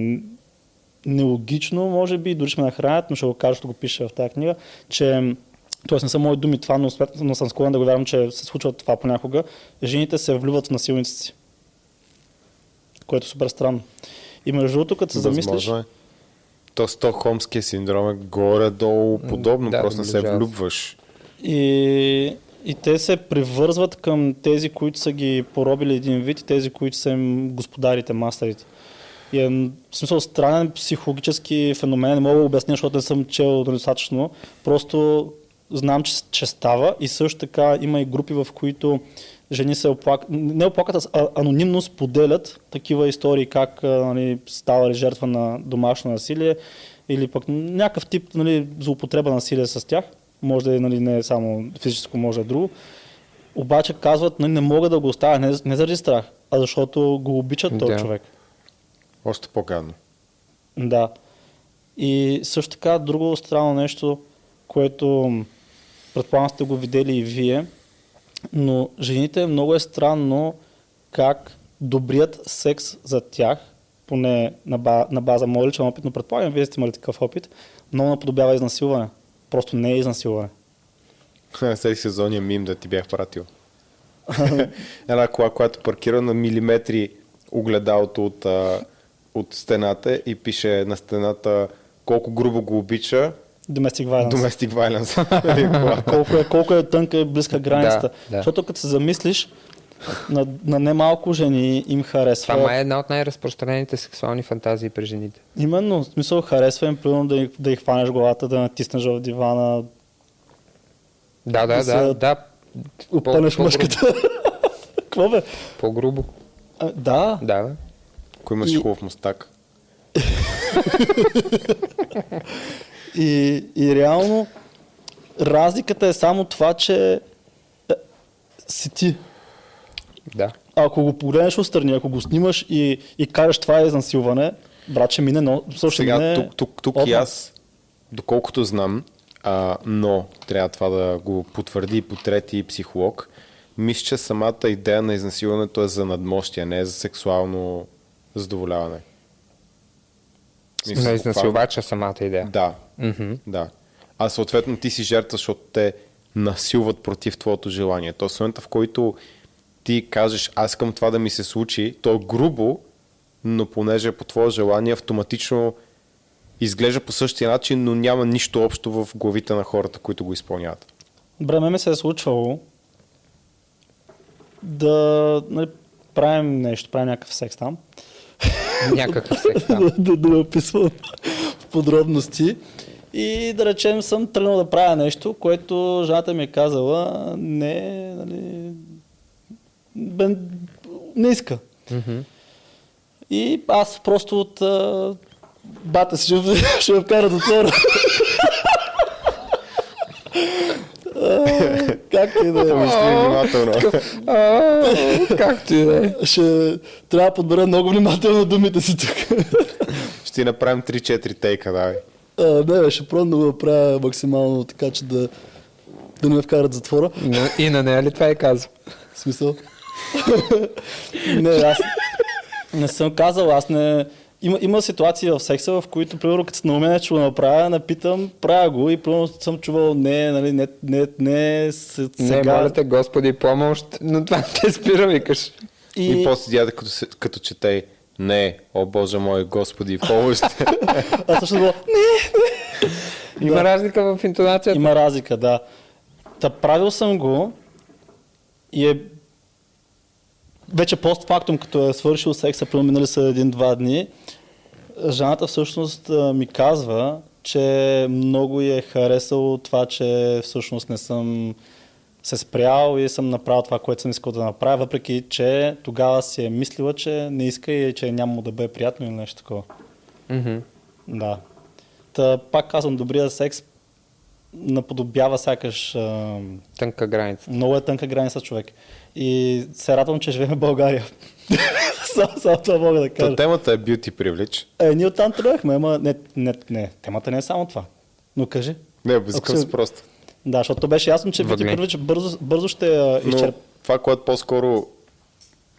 нелогично, може би, дори ще ме нахранят, но ще го кажа, защото го пише в тази книга, че т.е. не са мои думи това, но, но съм склонен да го вярвам, че се случва това понякога. Жените се влюбват в насилниците си. Което е супер странно. И между другото, като се замислиш, е. То Стокхолмския синдром е горе-долу подобно, да, просто не се влюбваш. И, и те се привързват към тези, които са ги поробили един вид и тези, които са им господарите, мастерите. И е в смисъл странен психологически феномен, не мога да обясня, защото не съм чел достатъчно. Просто знам, че, че става и също така има и групи, в които жени се оплакат, не оплакат, а анонимно споделят такива истории, как нали, ставали жертва на домашно насилие или пък някакъв тип нали, злоупотреба на насилие с тях. Може да е нали, не само физическо, може да е друго. Обаче казват, нали, не мога да го оставя, не, не заради страх, а защото го обичат този Да. човек. Още по-гадно. Да. И също така друго странно нещо, което предполагам сте го видели и вие, но жените много е странно как добрият секс за тях, поне на, ба, на база моят личен опит, но предполагам вие сте имали такъв опит, много наподобява изнасилване. Просто не е изнасилване. След сезония мим да ти бях пратил. Една кола, която паркира на милиметри огледалото от, от стената и пише на стената колко грубо го обича Domestic violence. Domestic violence. колко, е, колко е тънка и близка границата. Да, да. Защото като се замислиш, на, на немалко жени им харесва. Това е една от най-разпространените сексуални фантазии при жените. Именно, в смисъл харесва им, примерно да, й- да й хванеш главата, да натиснеш в дивана, Да, да, Да да, да. опънеш мъжката. Какво бе? По-грубо. А, да, Да, бе. Ако имаш И- хубав мустак. и, и реално разликата е само това, че е, си ти. Да. Ако го погледнеш отстрани, ако го снимаш и, и кажеш това е изнасилване, брат, ще мине, но също Сега, мине... тук, тук, тук и аз, доколкото знам, а, но трябва това да го потвърди и потрети и психолог, мисля, че самата идея на изнасилването е за надмощие, не е за сексуално задоволяване. Мисля, На изнасилвача самата идея. Да, Мгм. да. А съответно ти си жертва, защото те насилват против твоето желание. То в момента, в който ти кажеш, аз искам това да ми се случи, то е грубо, но понеже е по твое желание, автоматично изглежда по същия начин, но няма нищо общо в главите на хората, които го изпълняват. Добре, ме ми се е случвало да нали, правим нещо, правим някакъв секс там. Някакъв секс там. да, да, да ме описвам в подробности. И да речем съм тръгнал да правя нещо, което жената ми е казала не, нали, не иска. Мгм. И аз просто от а, бата си ще, ще ме вкара до затвора. А, Както и да е. Помисли внимателно. А, Както и да е. Ще трябва да подбера много внимателно думите си тук. Ще ти направим 3-4 тейка, давай. Не, бе, ще пробвам да го направя максимално така, че да, да не ме вкарат затвора. И на- И на нея ли това е казал? В смисъл? не, аз не съм казал, аз не... Има, има ситуации в секса, в които, примерно, като се наумя, че го направя, напитам, правя го и примерно съм чувал, не, нали, не, не, не, с- Не, сега. моля те, Господи, помощ, но това не те спира, викаш. И, и после дяда като, като чете не, о Боже мой, Господи, помощ. Аз също било, не, Има разлика в интонацията. Има разлика, да. Та правил съм го и е вече постфактум, като е свършил секса, примерно минали са един-два дни, жената всъщност ми казва, че много е харесало това, че всъщност не съм се спрял и съм направил това, което съм искал да направя, въпреки че тогава си е мислила, че не иска и че няма да бъде приятно или нещо такова. Мгм. Да. Та, пак казвам, добрия секс наподобява сякаш а, Тънка граница. много е тънка граница човек. И се радвам, че живеем в България. само, само това мога да кажа. темата е beauty privilege. Е, ние оттам тръгнахме, ама не, не, не, темата не е само това. Но кажи. Не, безкъс се- просто. Да, защото беше ясно, че Вити Въгне. Първич бързо, бързо ще я Но изчерп. това, което по-скоро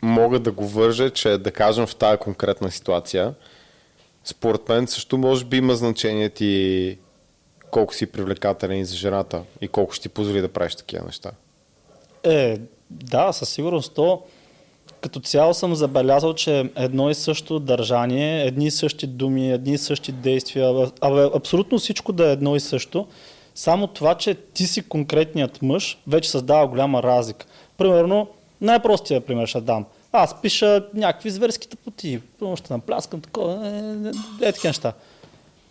мога да го вържа, че да кажем в тази конкретна ситуация, според мен също може би има значение ти колко си привлекателен за жената и колко ще ти позволи да правиш такива неща. Е, да, със сигурност то като цяло съм забелязал, че едно и също държание, едни и същи думи, едни и същи действия, абе, абсолютно всичко да е едно и също. Само това, че ти си конкретният мъж, вече създава голяма разлика. Примерно, най-простия пример ще дам. Аз пиша някакви зверски тъпоти, ще напляскам такова, е, е, е, такива неща.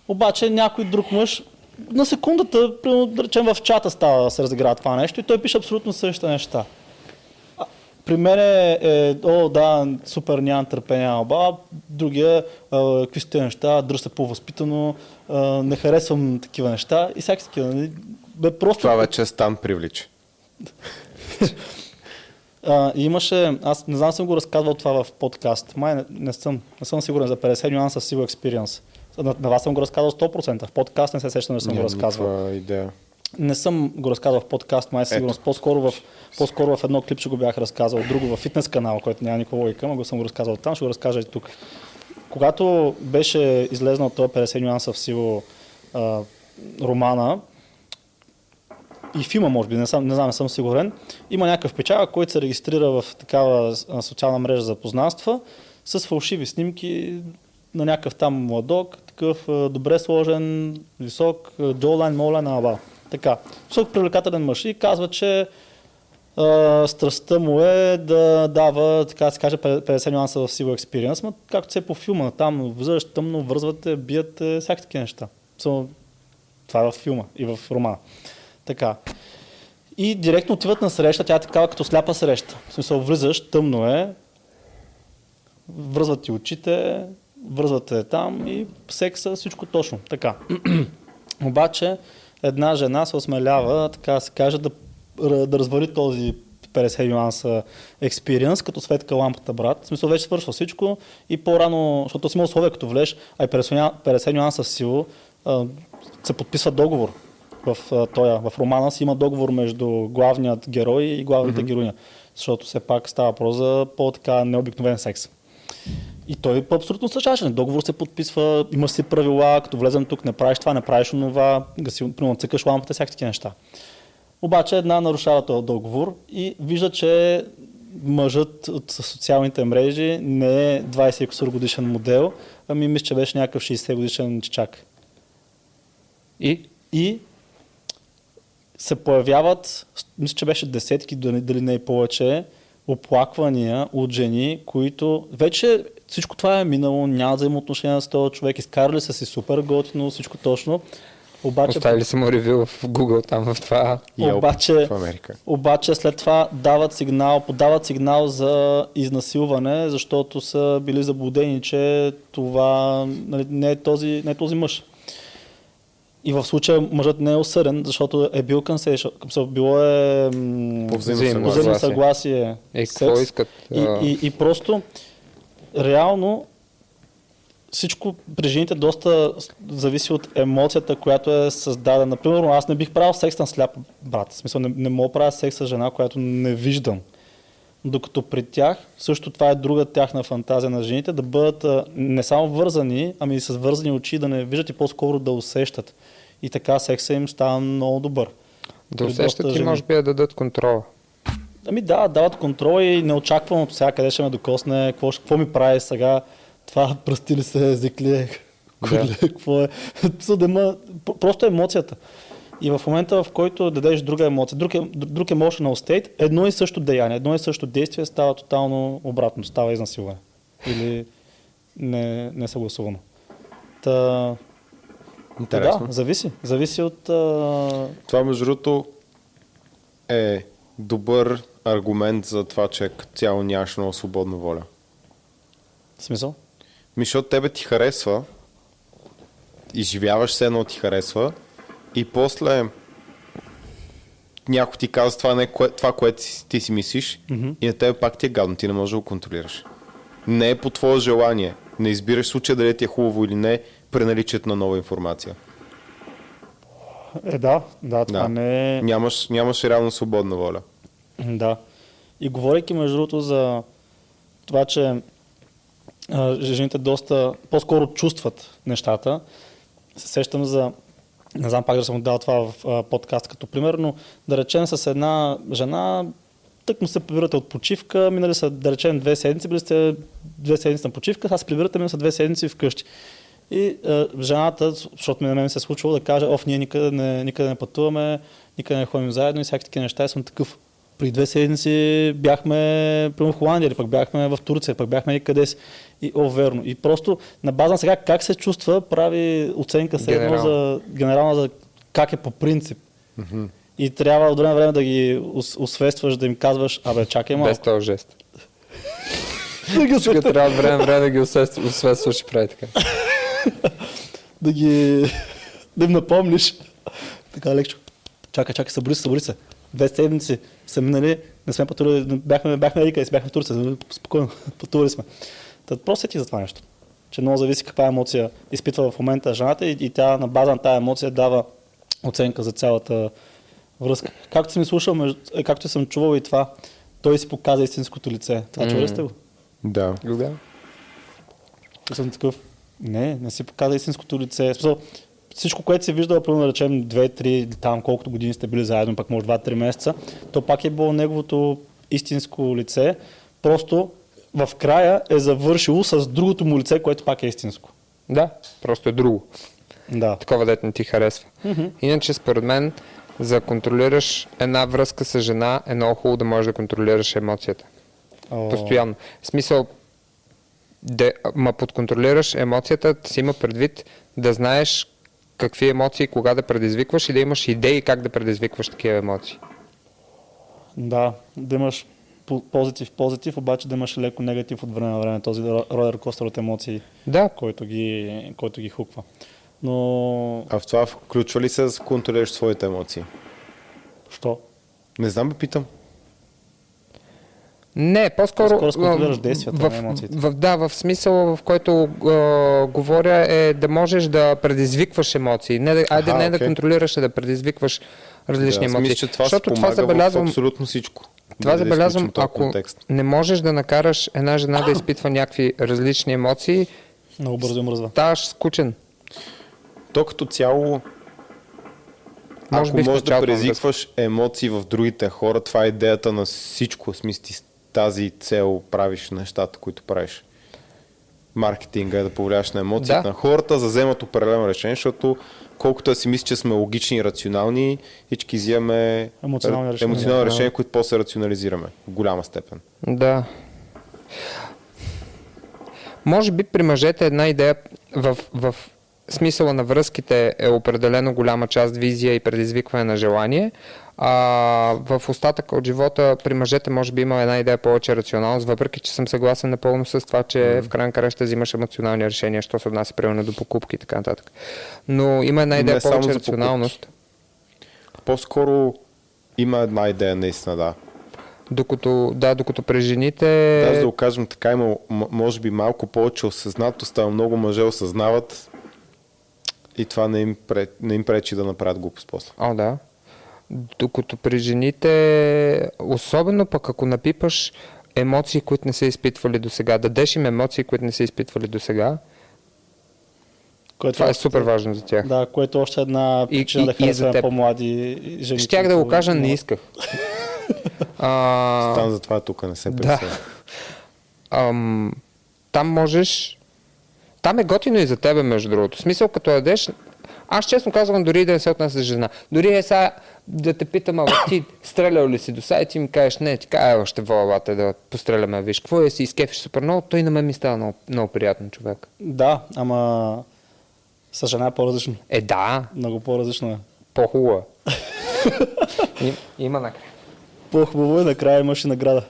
Обаче някой друг мъж на секундата, примерно, да речем в чата става да се разиграва това нещо и той пише абсолютно същите неща. А, При мен е, е, о да, супер, нямам търпение, оба, другия, какви са тези неща, дръж се по-възпитано, а, не харесвам такива неща и всяки такива. нали. Бе, просто... Това вече стан привлича. А, имаше, аз не знам съм го разказвал това в подкаст, май не, не съм, не съм сигурен за 50 нюанса в Civil Experience. На, на вас съм го разказал 100%, в подкаст не се сещам, не съм го Нямам разказвал. идея. Не съм го разказал в подкаст, май сигурност. По-скоро в, по-скоро в едно клипче го бях разказал, друго в фитнес канал, който няма никаква логика, но го съм го разказал там, ще го разкажа и тук. Когато беше излезнал този 50 нюанса в сило а, романа, и филма, може би, не, съм, не знам, не съм сигурен, има някакъв печага, който се регистрира в такава социална мрежа за познанства с фалшиви снимки на някакъв там младок, такъв добре сложен, висок, джолайн, молайн, аба. Така, висок привлекателен мъж и казва, че а, страстта му е да дава, така да се каже, 50 нюанса в Civil Experience, но както се е по филма, там влизаш тъмно, връзвате, биете, всякакви такива неща. So, това е в филма и в романа. Така. И директно отиват на среща, тя е такава като сляпа среща. В смисъл, влизаш, тъмно е, връзват ти очите, връзвате там и секса, всичко точно. Така. Обаче, една жена се осмелява, така да се каже, да, да развали този 50 нюанса експириенс, като светка лампата, брат. В смисъл, вече свършва всичко и по-рано, защото си има условия, като влезеш, а и 50 50 нюанса в сила, а, се подписва договор в, тоя, в романа си има договор между главният герой и главната mm-hmm. героиня, защото все пак става въпрос за по-така необикновен секс. И той абсолютно същачен. Договор се подписва, имаш си правила, като влезем тук, не правиш това, не правиш онова, да си, примерно, цъкаш лампата, всякакви такива неща. Обаче една нарушава този договор и вижда, че мъжът от социалните мрежи не е 20 годишен модел, ами мисля, че беше някакъв 60 годишен чичак. И? И се появяват, мисля, че беше десетки, дали не и повече, оплаквания от жени, които вече всичко това е минало, няма взаимоотношения с този човек, изкарали са си супер готино, всичко точно. Обаче, Оставили са му ревю в Google там в това. Yelp Обаче- в Америка. обаче след това дават сигнал, подават сигнал за изнасилване, защото са били заблудени, че това нали, не, е този, не е този мъж. И в случая мъжът не е осъден, защото е бил консейшън, било е По взаимно съгласие. Е, секс. какво искат? И, и, и просто реално всичко при жените доста зависи от емоцията, която е създадена. Например, аз не бих правил секс на сляп брат. В смисъл, не, не мога да правя секс с жена, която не виждам. Докато при тях, също това е друга тяхна фантазия на жените, да бъдат не само вързани, ами и с вързани очи, да не виждат и по-скоро да усещат. И така секса им става много добър. да при усещат и жени. може би да дадат контрола. Ами да, дават контрол и неочаквано от сега къде ще ме докосне, какво, какво ми прави сега, това пръсти ли се, език ли е, Да. какво е. Да има, п- просто емоцията. И в момента, в който дадеш друга емоция, друг, е- друг emotional state, едно и също деяние, едно и също действие става тотално обратно, става изнасилване. Или не, не съгласувано. Та, Интересно. да, зависи. Зависи от... А... Това, между другото, е добър аргумент за това, че като цяло нямаш много свободна воля. Смисъл? Ми, защото тебе ти харесва, изживяваш се едно ти харесва и после някой ти казва това, не е кое, това което си, ти си мислиш Мгм. и на тебе пак ти е гадно, ти не можеш да го контролираш. Не е по твое желание. Не избираш случая дали ти е хубаво или не при наличието на нова информация. Е, да, да, това Да. не е... Нямаш, нямаш реално свободна воля. Да. И говорейки между другото за това, че жените доста по-скоро чувстват нещата. Се сещам за, не знам пак да съм дал това в подкаст като пример, но да речем с една жена, тък му се прибирате от почивка, минали са, да речем, две седмици, били сте две седмици на почивка, сега се прибирате, минали са две седмици вкъщи. И а, жената, защото на мен се е случвало да каже, оф, ние никъде не, никъде не пътуваме, никъде не ходим заедно и всякакви такива неща. И съм такъв. При две седмици бяхме в Холандия, или пък бяхме в Турция, пък бяхме и къде си. И, о, верно. И просто на база на сега как се чувства, прави оценка се едно за генерална за как е по принцип. Мгм. И трябва от време време да ги ос- освестваш, да им казваш, абе, чакай малко. Без този жест. да ги освестваш. трябва от време време да ги усвестваш и прави така. да ги да им напомниш. Така лекчо. Чакай, чакай, събори се, събори се. Две седмици са минали, не сме пътували, бяхме, бяхме рика, бяхме в Турция, спокойно, пътували сме. Та просто ти за това нещо. Че много зависи каква емоция изпитва в момента жената и, и тя на база на тази емоция дава оценка за цялата връзка. Както съм слушал, е, както съм чувал и това, той си показа истинското лице. Това чували ли сте го? Да. Да. И съм такъв, не, не си показа истинското лице. Смисъл, всичко, което си виждал, примерно речем 2-3 или там колкото години сте били заедно, пак може 2-3 месеца, то пак е било неговото истинско лице. Просто в края е завършило с другото му лице, което пак е истинско. Да, просто е друго. Да. Такова дете не ти харесва. Иначе, според мен, за да контролираш една връзка с жена, е много хубаво да можеш да контролираш емоцията. О, Постоянно. В смисъл, да, ма подконтролираш емоцията, си има предвид да знаеш какви емоции кога да предизвикваш и да имаш идеи как да предизвикваш такива емоции. Да, да имаш по- позитив, позитив, обаче да имаш леко негатив от време на време, този ролер костър от емоции, Да, който ги, който ги хуква. Но, А в това включва ли се да контролираш своите емоции? що? Не знам, бе питам. Не, по-скоро... По-скоро действията, в, не емоциите. В, да, в смисъл, в който а, говоря е да можеш да предизвикваш емоции. Не да, айде Аха, не да окей. контролираш, а да предизвикваш различни да, емоции. мисля, че това Защото това забелязвам, в абсолютно всичко. това да забелязвам, този ако контекст. не можеш да накараш една жена да изпитва някакви различни емоции, Много бързо им мръзва. ставаш скучен. То като цяло, Може ако можеш да на предизвикваш емоции в другите хора, това е идеята на всичко. Смисъл, ти тази цел правиш нещата, които правиш. Маркетинга е да повлияш на емоциите Да. на хората, за да вземат определено решение, защото колкото да си мисли, че сме логични и рационални, всички взимаме Емоционални решения. емоционални Да. решения, които после рационализираме в голяма степен. Да. Може би при мъжете една идея в, в смисъла на връзките е определено голяма част визия и предизвикване на желание. А в остатъка от живота при мъжете може би има една идея повече рационалност, въпреки че съм съгласен напълно с това, че в крайна края ще взимаш емоционални решения, що се отнася примерно до покупки и така нататък. Но има една идея Не повече за рационалност, По-скоро има една идея, наистина, да. докато, да, докато при жените... Да го кажем така, има може би малко повече осъзнатост, а много мъже осъзнават и това не им, пре, не им пречи да направят глупост после. О, да. Докато при жените, особено пък ако напипаш емоции, които не са изпитвали до сега, дадеш им емоции, които не са изпитвали до сега, Което това е супер важно за тях. Да, което е още една И- причина и- да и за харесваме по-млади жени. Щях да го кажа, не исках. а, Там затова тук не се да. представя. ам, там можеш... Там е готино и за тебе, между другото. В смисъл, като ядеш... Аз честно казвам, дори да не се отнася за жена. Дори е сега да те питам, ама ти стрелял ли си до сайт и ти ми кажеш, не, ти кажа, «Ева, ще вола те да постреляме, виж, какво е си изкефиш супер много, той на мен ми става много, много приятно човек. Да, ама с жена е по-различно. Е, да, Много по-различно е. по-хубаво е. Им- Има накрая. По-хубаво е, накрая имаш и награда.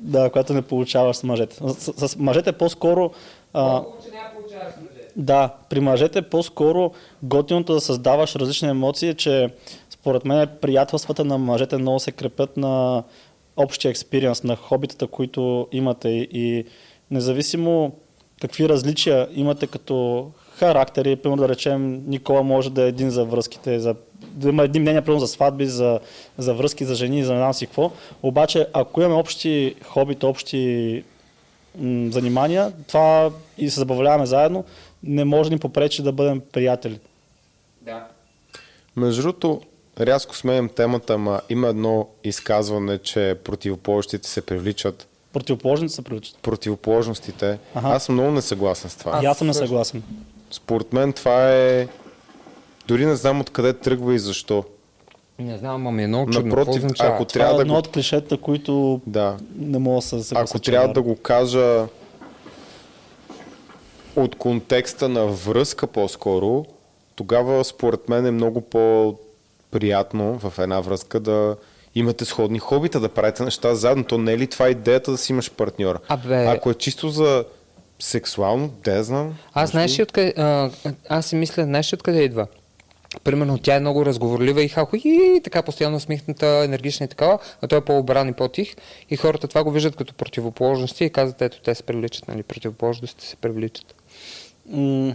Да, която не получаваш с мъжете. С, с мъжете по-скоро... А, да, при мъжете по-скоро готиното да създаваш различни емоции, че според мен приятелствата на мъжете много се крепят на общия експириенс, на хобитата, които имате и независимо какви различия имате като характери. Примерно да речем, Никола може да е един за връзките, за, да има едни мнения, примерно за сватби, за, за връзки, за жени, за не знам си какво. Обаче, ако имаме общи хобита, общи м- занимания, това и се забавляваме заедно, не може да ни попречи да бъдем приятели. Да. Между другото, рязко сменям темата, ама има едно изказване, че противоположностите се привличат. Противоположните се привличат. Противоположностите. Аха. Аз съм много несъгласен с това. И аз съм несъгласен. Според мен това е... Дори не знам откъде тръгва и защо. Не знам, ама е много чудно. Напротив, ако Това трябва е да едно го... от клишета, които Да. не мога да се. Ако трябва е да го кажа от контекста на връзка по-скоро, тогава според мен е много по-приятно в една връзка да имате сходни хобита, да правите неща заедно. То не е ли това идеята да си имаш партньор? Абе. Ако е чисто за сексуално, де знам. Аз знаеш ли откъде, а, аз си мисля, знаеш ли откъде идва? Примерно тя е много разговорлива и хахо и така постоянно усмихната, енергична и такава, а той е по-обран и по-тих. И хората това го виждат като противоположности и казват, ето те се привличат, нали? Противоположностите се привличат. М,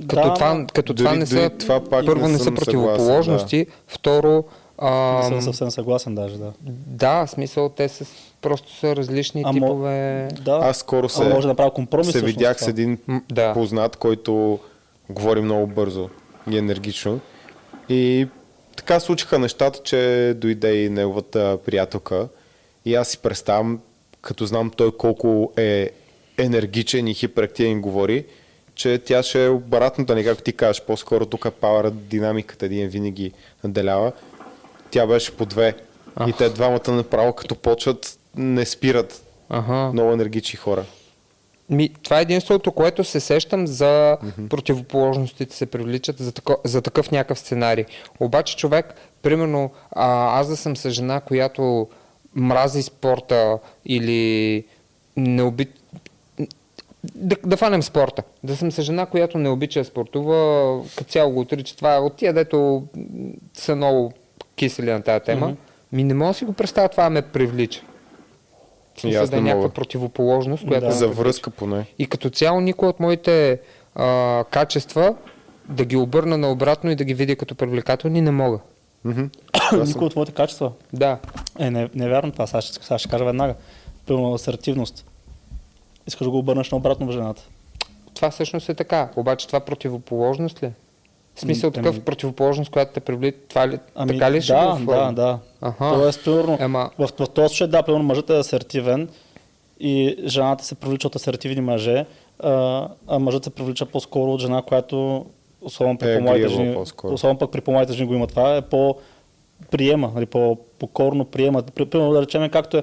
Като да, това, като дори- това не са, това пак първо не са противоположности, второ, а, Не съм съвсем съгласен даже, да. да, в смисъл те са, просто са различни Ама- типове. да. Аз скоро А се, може да направя компромис. се видях това. с един да. познат, който говори много бързо и енергично. И така случиха нещата, че дойде и неговата приятелка. И аз си представям, като знам той колко е енергичен и хиперактивен говори, че тя ще е обратната, не както ти кажеш, по-скоро тук пауър динамиката един винаги наделява. Тя беше по две. И те двамата направо като почват не спират. Ага. Много енергични хора. Ми, това е единството, което се сещам за противоположностите се привличат за, тако, за такъв някакъв сценарий. Обаче човек, примерно, а, аз да съм с жена, която мрази спорта или не оби... Да, да фанем спорта. Да съм с жена, която не обича да спортува, като цяло го отрича. Това е от тия, дето са много кисели на тази тема. Ми не мога да си го представя, това ме привлича. И смисъл аз да е някаква противоположност, която Да. За връзка поне. И като цяло никой от моите а, качества да ги обърна наобратно и да ги видя като привлекателни не мога. Никой от твоите качества. Да. Е, не, не е това. Сега ще, сега ще кажа веднага. Пълна асертивност. Искаш да го обърнеш наобратно в жената. Това всъщност е така. Обаче това противоположност ли? Е? В смисъл М, такъв ами- противоположност, която те привлича. Това ли, Ами, така ли ще да, го да, да. Аха. Тоест, примерно, Ема- в, в този случай, да, примерно мъжът е асертивен и жената се привлича от асертивни мъже, а, а мъжът се привлича по-скоро от жена, която особено при Е, по-младите жени, по-скоро. особено пък при по-младите жени го има това, е по приема, нали, по-покорно приема. При- Примерно да речем, както е,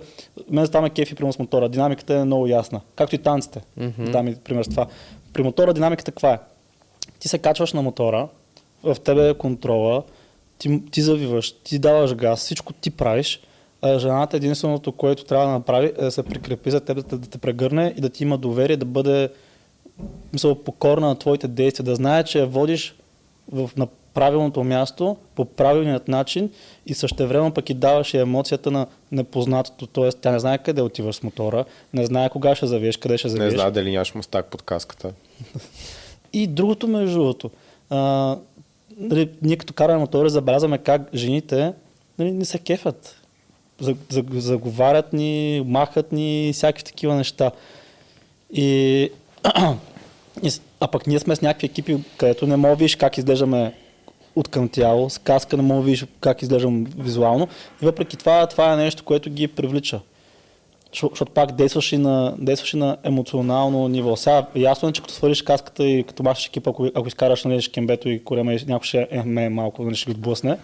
мен става кефи при с мотора, динамиката е много ясна. Както и танците. Mm-hmm. Дам пример с това. При мотора динамиката каква е? Ти се качваш на мотора, в тебе е контрола, ти, ти завиваш, ти даваш газ, всичко ти правиш, а жената единственото, което трябва да направи е да се прикрепи за теб, да, да те прегърне и да ти има доверие, да бъде мисъл, покорна на твоите действия, да знае, че я водиш в, на правилното място, по правилният начин и същевременно пък и даваш и емоцията на непознатото, т.е. тя не знае къде отиваш с мотора, не знае кога ще завиеш, къде ще Не завиеш. знае дали нямаш мустак под каската. И другото, между другото, нали, ние като караме мотори забелязваме как жените нали, не се кефят. За- за- Заговарят ни, махат ни, всякакви такива неща. И, а пък ние сме с някакви екипи, където не мога видиш как изглеждаме от към тяло, с каска не мога видиш как изглеждам визуално. И въпреки това, това е нещо, което ги привлича. Защо- Защото пак действаш и, на, действаш и на емоционално ниво. Сега ясно е, че като свалиш каската и като махаш екипа, ако, ако изкараш нали, шкембето и корема и някой ще е, ме малко, нали, ще ги отблъсне.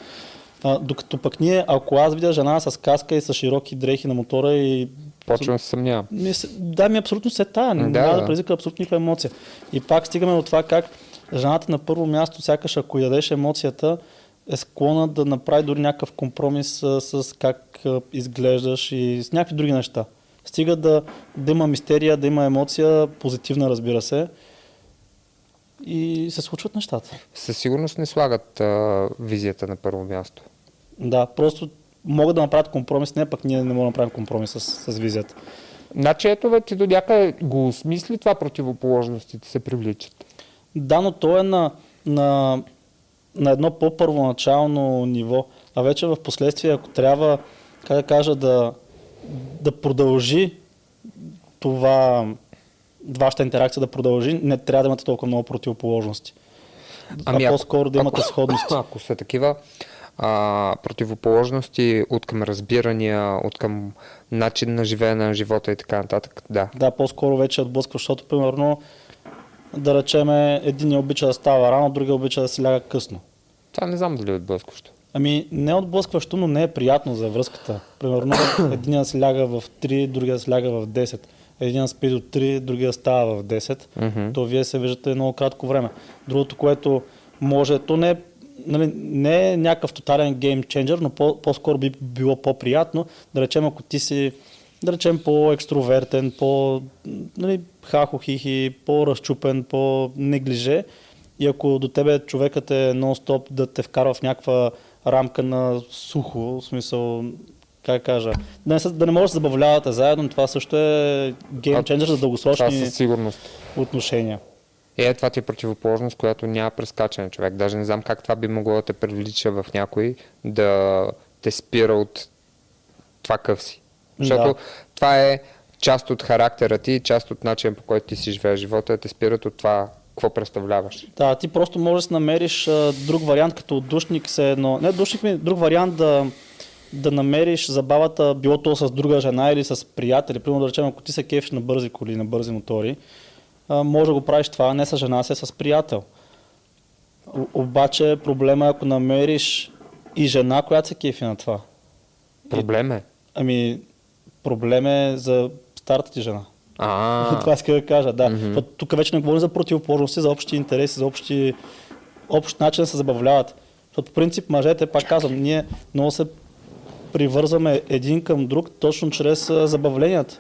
А, докато пък ние, ако аз видя жена с каска и с широки дрехи на мотора и Почвам се съмнявам. да, ми абсолютно се тая. Не, Да, да да. предизвика абсолютно никаква емоция. И пак стигаме до това как жената на първо място, сякаш ако й дадеш емоцията, е склонна да направи дори някакъв компромис а, с как изглеждаш и с някакви други неща. Стига да, да има мистерия, да има емоция, позитивна разбира се, и се случват нещата. Със сигурност не слагат а, визията на първо място. Да, просто могат да направят компромис, не пък ние не можем да направим компромис с, с визията. Значи ето бе, ти до някъде го осмисли това противоположностите се привличат. Да, но то е на, на, на едно по-първоначално ниво. А вече в последствие, ако трябва, как да кажа, да, да продължи това, вашата интеракция да продължи, не трябва да имате толкова много противоположности. Ами, а по-скоро да имате ако- сходности. Ако са такива а, противоположности от към разбирания, от към начин на живеене на живота и така нататък, да. Да, по-скоро вече отблъсква, защото примерно да речеме, един обича да става рано, другия обича да се ляга късно. Това не знам дали е отблъскващо. Ами не е отблъскващо, но не е приятно за връзката. Примерно един се ляга в 3, другия се ляга в 10. Един спи до 3, другия става в 10. Мгм. То вие се виждате много кратко време. Другото, което може, то не е, нали, не е някакъв тотален гейм ченджер, но по- по-скоро би било по-приятно. Да речем, ако ти си да речем по-екстровертен, по нали, хахо-хихи, по-разчупен, по-неглиже и ако до тебе човекът е нон-стоп да те вкарва в някаква рамка на сухо, в смисъл, как кажа, да не, да не може да се забавлявате заедно, това също е гейм А, ченджер за дългосрочни отношения. Е, това ти е противоположност, която няма прескачане човек. Даже не знам как това би могло да те привлича в някой, да те спира от това къв си. Защото Да. това е част от характера ти, част от начина по който ти си живееш живота, да те спират от това какво представляваш. Да, ти просто можеш да намериш а, друг вариант, като душник се едно. Не душник ми, друг вариант да, да намериш забавата, било то с друга жена или с приятели. Примерно да речем, ако ти се кефиш на бързи коли, на бързи мотори, а, може да го правиш това не с жена си, а с приятел. О- обаче проблема е ако намериш и жена, която се кефи на това. Проблем е. Ами, проблем е за старата ти жена. А, Това иска да кажа, да. Mm-hmm. Тук вече не говорим за противоположности, за общи интереси, за общи, общ начин да се забавляват. Защото по принцип мъжете, пак казвам, ние много се привързваме един към друг точно чрез а, забавленията.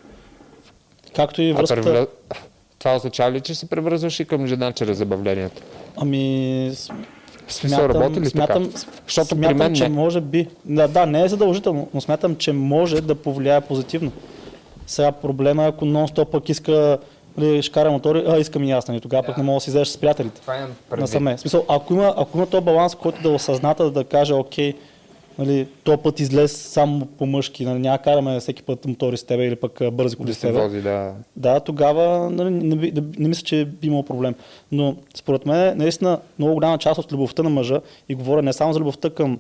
Както и връзката. превръ... това означава ли, че се превръзваш и към жена чрез забавленията? Ами, смисъл, работи ли смятам, така? Защото при смятам мен че не. може би. Да, да, не е задължително, но смятам, че може да повлияе позитивно. Сега проблема е, ако нон-стоп пък иска нали, ще кара мотори, а искам и аз, нали, тогава пък не мога да си излезеш с приятелите. Това имам Насаме. В смисъл, ако има, ако има този баланс, който да е осъзната, да каже, окей, нали, този път излез само по мъжки, нали, няма караме всеки път мотори с тебе или пък бързи коли да с тебе. вози, да. Да, тогава нали, не, би- не, не мисля, че би имало проблем. Но според мен наистина много голяма част от любовта на мъжа и говоря не само за любовта към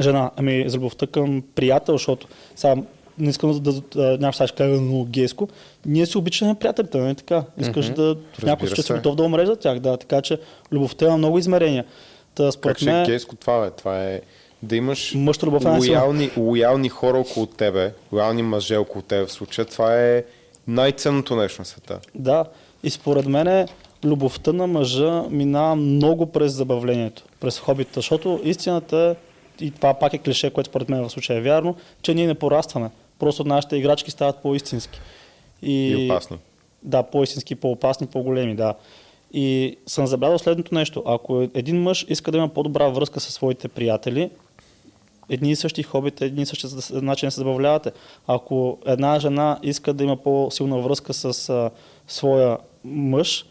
жена, ами за любовта към приятел, защото сега не искам да, да, някой ще каже много гейско. Ние си обичаме приятелите, нали така? Искаш Мгм. да в някой случай си се. готов да умреш за тях, да. Така че любовта има много измерения. Та, според Как ще е гейско това, бе? Това е да имаш мъжта любов е лоялни, лоялни хора около тебе, лоялни мъже около тебе в случая. Това е най-ценното нещо на света. Да, и според мен любовта на мъжа минава много през забавлението, през хобита, защото истината е, и това пак е клише, което според мен в случая е вярно, че ние не порастваме. Просто нашите играчки стават по-истински. И опасни. Да, по-истински, по-опасни, по-големи, да. И съм забелязал следното нещо. Ако един мъж иска да има по-добра връзка със своите приятели, едни и същи хобита, едни и същи начин да се забавлявате. Ако една жена иска да има по-силна връзка с а, своя мъж,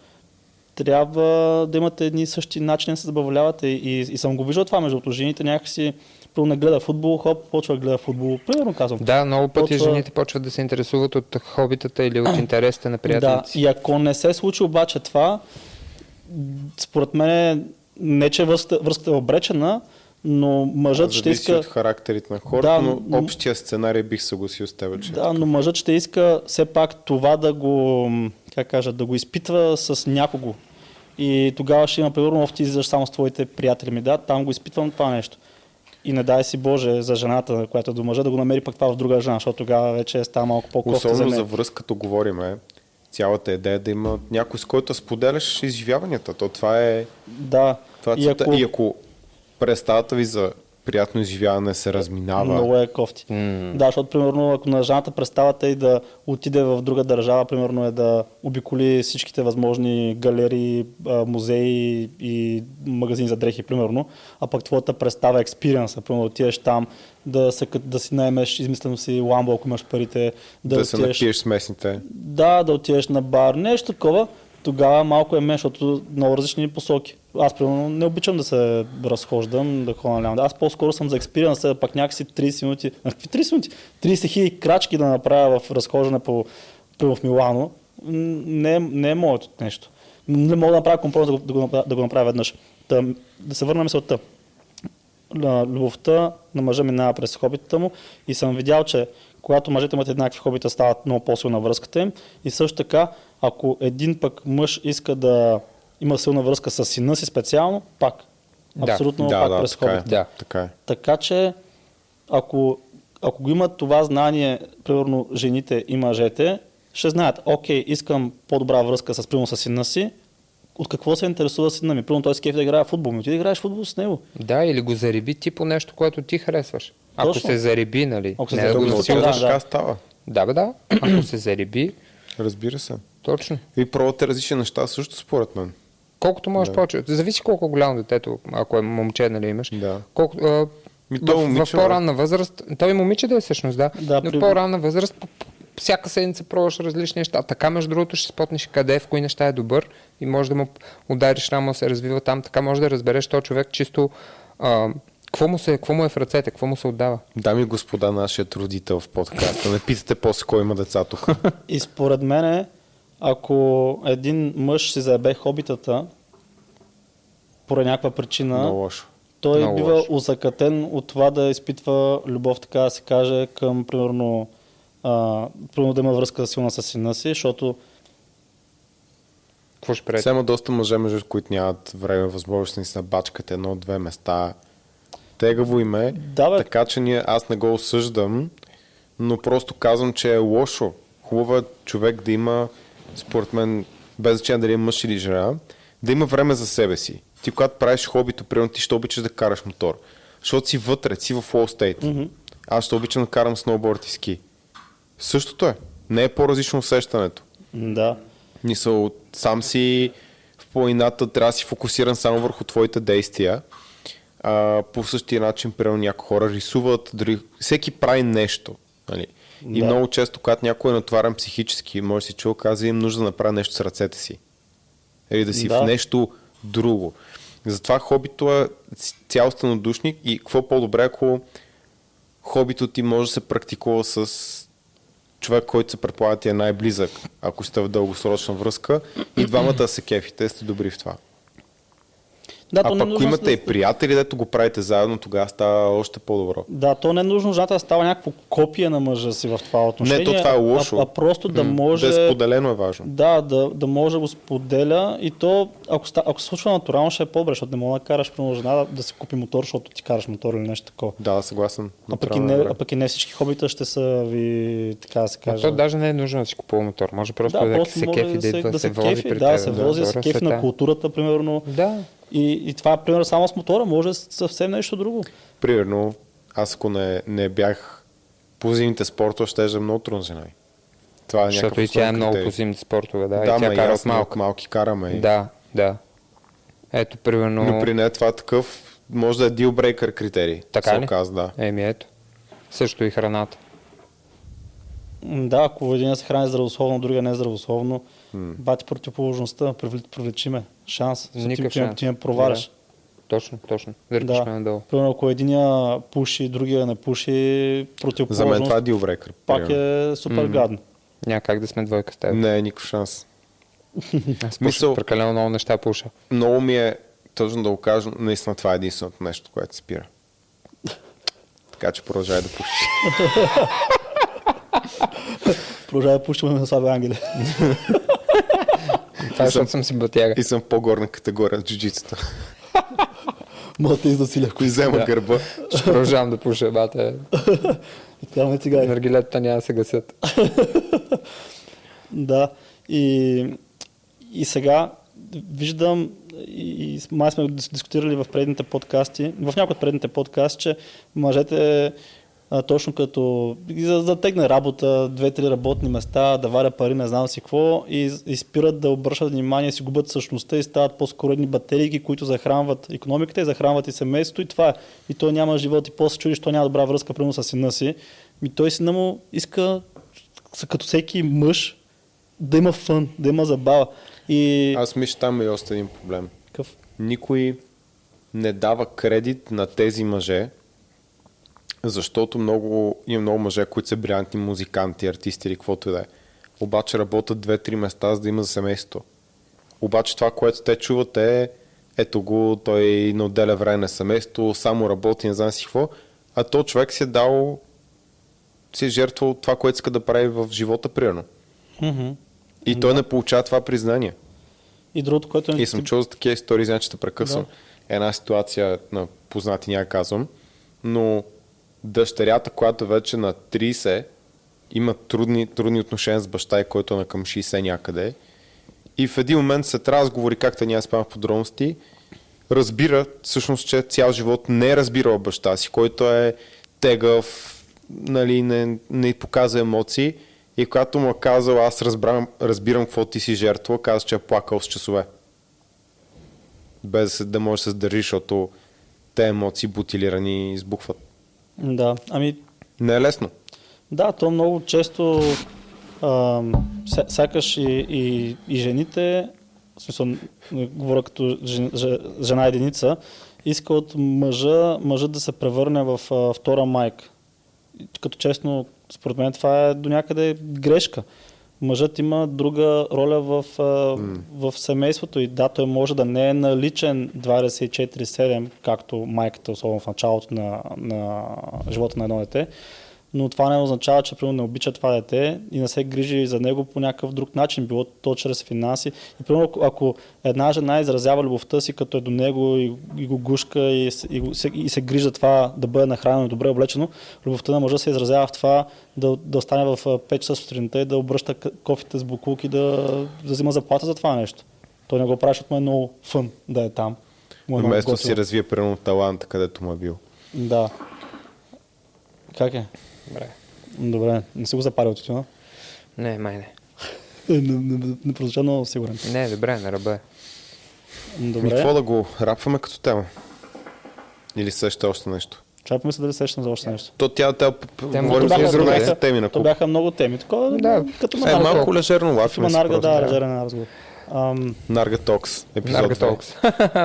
трябва да имате едни и същи начини да се забавлявате. И, и съм го виждал това между. Жените някакси не гледа футбол, хоп, почва да гледа футбол. Примерно казвам. Да, много пъти Почва- жените почват да се интересуват от хобитата или от интересите на Да, приятелите си. и ако не се случи обаче това, според мен не че връзката, връзката е обречена, но мъжът ще Зависи иска... от характерите на хората, Да, но но- общия сценарий бих съгласил с теб, че Да, но мъжът ще иска все пак това да го, как кажа, да го изпитва с някого. И тогава ще има, примерно, ти излизаш само с твоите приятели ми. Да, там го изпитвам това нещо. И не дай си Боже за жената, която е до мъжа, да го намери пък това в друга жена, защото тогава вече става малко по-кофта за Особено за мен. връзка, като говориме, цялата идея е да има някой, с който споделяш изживяванията. То това е... Да. Това е и ако... И ако представата ви за приятно изживяване се разминава, Много е кофти. М. Да, защото примерно ако на жената представата и да отиде в друга държава, примерно е да обиколи всичките възможни галерии, музеи и магазини за дрехи, примерно, а пък твоята представа експириенса, примерно да отидеш там, да, се, да си наемеш, измислено си ламбо, ако имаш парите, да, да, се отидеш, напиеш с местните. да, да отидеш на бар, нещо такова, тогава малко е мен, защото много различни посоки. Аз примерно не обичам да се разхождам, да ходя наляво. Аз по-скоро съм за експириенс, пак някакси 30 минути, а какви 30 минути? 30 хиляди крачки да направя в разхождане по, примерно в Милано, не, не е моето нещо. Не мога да направя компромис да го, да направя, да го направя веднъж. Да, да се върна на мисълта. Любовта на мъжа минава през хобитата му и съм видял, че когато мъжете имат еднакви хобита, стават много по-силна връзката им. И също така, ако един пък мъж иска да има силна връзка с сина си специално, пак. Да. Абсолютно да, пак да, през така е. хобита. Да. Така е. Така че, ако, ако го имат това знание, примерно жените и мъжете, ще знаят, окей, искам по-добра връзка с примерно с сина си, от какво се интересува сина ми? Примерно той се кефи да играе в футбол, ми ти да играеш в футбол с него. Да, или го зареби ти по нещо, което ти харесваш. Ако Точно. се зареби, нали? Ако се не зареби, да го да, така става. Да, бе, да. Ако се зареби, Разбира се. Точно. И пробвате различни неща също според мен. Колкото можеш Да. повече. Зависи колко е голямо детето, ако е момче, нали имаш. Да. Колко, а, Ми, в, то в, момиче, по-ранна възраст, той и момиче да е всъщност, да. Да, Но при- в по-ранна възраст, всяка седмица пробваш различни неща. Така, между другото, ще спотнеш къде, в кои неща е добър и може да му удариш рамо, се развива там. Така може да разбереш този човек чисто а, какво, му се, какво му е в ръцете, какво му се отдава. Дами и господа, нашият родител в подкаста. Не питате после кой има деца тук. И според мен, ако един мъж си заебе хобитата, поради някаква причина, Много лошо. той Много бива лошо. усъкатен от това да изпитва любов, така да се каже, към, примерно, а, примерно да има връзка силна с сина си, защото Какво ще? Сега има доста мъже, между които нямат време, възможност да си набачкат едно-две места. Тегаво им е, Да, бе. така че ние, аз не го осъждам, но просто казвам, че е лошо. Хубаво е човек да има, според мен, без значение дали е мъж или жена, да има време за себе си. Ти когато правиш хобито, примерно ти ще обичаш да караш мотор. Защото си вътре, си в flow state. Mm-hmm. Аз ще обичам да карам сноуборд и ски. Същото е. Не е по-различно усещането. да, Мисъл, сам си в планината, трябва да си фокусиран само върху твоите действия. А, по същия начин, примерно, някои хора рисуват, дори всеки прави нещо. Нали? И Да. много често, когато някой е натварен психически, може да си чул, казва, имам нужда да направя нещо с ръцете си. Или да си Да. в нещо друго. Затова хобито е цялостен отдушник и какво по-добре, ако хобито ти може да се практикува с човек, който се предполага ти е най-близък, ако сте в дългосрочна връзка и двамата се кефите, сте добри в това. Да, а то не е пък ако имате да- и приятели, дето го правите заедно, тогава става още по-добро. Да, то не е нужно жената да става някакво копие на мъжа си в това отношение. Не, то това е лошо. А, а просто да може... Да е споделено е важно. Да, да, да може да го споделя и то, ако, ста, ако се случва натурално, ще е по-добре, защото не мога да караш при жена да, да си купи мотор, защото ти караш мотор или нещо такова. Да, съгласен. А пък, и не, е а пък и не всички хобита ще са ви, така да се Но каже. то даже не е нужно да си купува мотор. Може просто да, да, просто се може кефи да, идва, да се вози кефи, при да, теб. се вози, да се кефи на културата, примерно. Да. И, и това, примерно, само с мотора, може съвсем нещо друго. Примерно, аз ако не, не бях по зимните спортове, ще е много трудно жена. Това е Защото и тя е много по зимните спортове, да. Да, и тя ма и кара от малка. малки караме. и- Да, да. Ето, примерно... Но при нея това е такъв, може да е breaker критерий. Така се ли? оказа, да. Еми, ето. Също и храната. Да, ако един се храни здравословно, другия не е здравословно, бати противоположността, привлечи, привлечи ме. Шанс. Никакъв ти, шанс. ти ме проваряш. Точно, точно. Дърпаш Да. ме надолу. Примерно, ако единия пуши, другия не пуши, За противоположност, мен това е breaker. пак е супер гадно. Няма как да сме двойка с теб. Не е никакъв шанс. Аз Мисъл- прекалено много неща пуша. Много ми е, точно да го кажа, наистина това е единственото нещо, което спира. Така че продължай да пушиш. Продължава да пушим на слаби ангели. Това е, защото съм си батяга. И съм в по-горна категория от джуджицата. Мога да издасиля, Ако взема Да. гърба, Ще продължавам да пуша, бате. Там е цигари. Наргилетата няма да се гасят. Да. И, и сега виждам, и, и май сме дис- дискутирали в предните подкасти, в някои от предните подкасти, че мъжете а, точно като ги за- затегне работа, две-три работни места, да варя пари, не знам си какво, и, и спират да обръщат внимание, си губят същността и стават по-скоро едни батерии, които захранват економиката и захранват и семейството и това е. И той няма живот и после чудиш, той няма добра връзка, примерно с сина си. И той сина му иска, като всеки мъж, да има фън, да има забава. И... Аз мисля, там е и още един проблем. Какъв? Никой не дава кредит на тези мъже, защото много, има много мъже, които са брилянтни музиканти, артисти или каквото и да е. Обаче работят две-три места, за да има за семейството. Обаче това, което те чуват е ето го, той не отделя време на семейство, само работи, не знам си какво, а то човек си е дал, си е жертвал това, което иска да прави в живота, примерно. Мгм. И той не получава това признание. И другото, което е... И съм чул за такива истории, значи те прекъсвам. Една ситуация на познати няма казвам, но дъщерята, която вече на 30 има трудни, трудни отношения с баща и който е на към 60 някъде. И в един момент след разговори, както няма спам в подробности, разбира всъщност, че цял живот не е разбирал баща си, който е тегъв, нали, не, не показва емоции. И когато му е казал, аз разбирам, разбирам какво ти си жертва, каза, че е плакал с часове. Без да се- да се сдържи, защото те емоции бутилирани избухват. Да, ами Не е лесно. Да, то много често а, ся- сякаш и, и, и жените, в смисъл, говоря като жен, же- жена единица, иска от мъжа, мъжът да се превърне в а, втора майка. Като честно, според мен това е до някъде грешка. Мъжът има друга роля в, а, в семейството. И да, той може да не е наличен 24-7, както майката, особено в началото на, на живота на едно дете, но това не означава, че примерно не обича това дете и не се грижи за него по някакъв друг начин, било то чрез финанси. И примерно, ако- една жена изразява любовта си, като е до него и, и го гушка и, и, се, и се грижи за това да бъде нахранено и добре облечено, любовта на мъжа се изразява в това да, да остане в а, 5 часа сутринта и да обръща кофите с буклуки, да, да взима заплата за това нещо. Той не го прави, защото му е много фън да е там. Му е Вместо си развие примерно таланта, където му е бил. Да. Как е? Добре. Добре, не си го запарил тютюна. Не, май не. Не, не, не, не прозвуча много сигурен. Не, добре, на ръба. е. Ми, Добре. какво да го рапваме като тема? Или също още нещо? Чакай помисля дали сещам за още нещо. То тя, тя, Те говорим за то 12 бяха- теми на То бяха много теми. Такова, Да. като Е, малко лежерно Като лафиме си манарга, да, лежерен разговор. Ам, Нарга Токс, епизод Нарга 2. Толкс.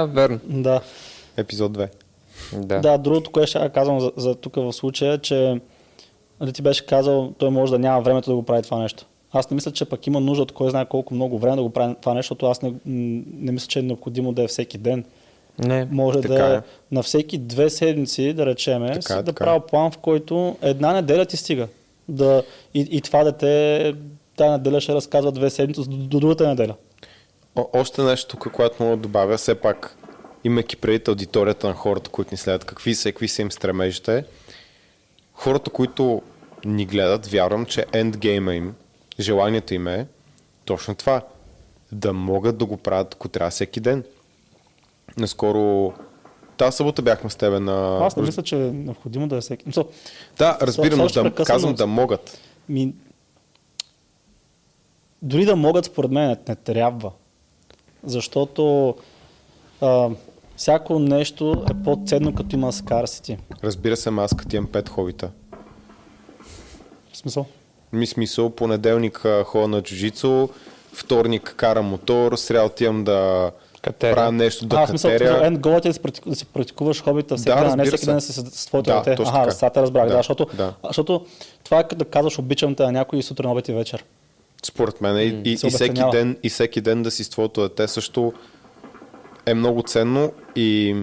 Верно. да. Епизод 2. Да. да, другото, което ще казвам за, за тук в случая, е, че нали, ти беше казал, той може да няма времето да го прави това нещо. Аз не мисля, че пък има нужда от кой знае колко много време да го прави това нещо, защото аз не, не мисля, че е необходимо да е всеки ден. Не. Може Така да е. е на всеки две седмици, да речеме, Така си е, да така е. правя план, в който една неделя ти стига. Да, и, и това дете тази неделя ще разказва две седмици до, до другата неделя. О, още нещо тук, което мога да добавя, все пак, имайки предвид аудиторията на хората, които ни следят, какви са, какви са им стремежите, хората, които ни гледат, вярвам, че ендгейма им, желанието им е точно това. Да могат да го правят, ако трябва всеки ден. Наскоро, тази събота бяхме с тебе на... Аз не мисля, че е необходимо да е всеки. Мисъл, Да, разбирам, но ще да, казвам да могат. Ми... Дори да могат, според мен, не, не трябва. Защото а, всяко нещо е по-ценно, като има скарсити. Разбира се, аз като имам пет хобита. Смисъл? Ми смисъл, понеделник а, ходя на джуджицу, вторник карам мотор, сряда отивам да Катеря. правя нещо да а, смисъл, смисъл, катеря. end goal е да си, практику- да си практикуваш хобита всеки Да, ден, а не всеки се. ден си с, твоето Да, дете. така. сега те разбрах, да, Да, защото, да. защото това е като да казваш обичам те на някой сутрин, обед и вечер. Според мен и, и, се и, всеки ден, и всеки ден да си с твоето дете също е много ценно и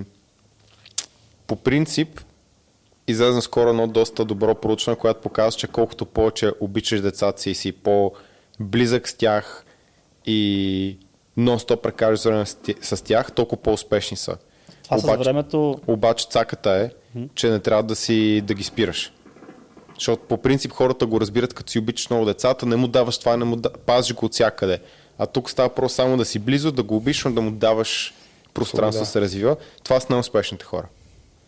по принцип излезе скоро едно доста добро проучване, което показва, че колкото повече обичаш децата си и си по-близък с тях и нон-стоп прекараш време с тях, толкова по-успешни са. Това с времето Обаче цаката е, че не трябва да си да ги спираш. Защото по принцип хората го разбират, като си обичаш много децата, не му даваш това, не му да... пазиш го от всякъде. А тук става просто само да си близо, да го обичаш, да му даваш пространство да се развива. Това са най-успешните хора.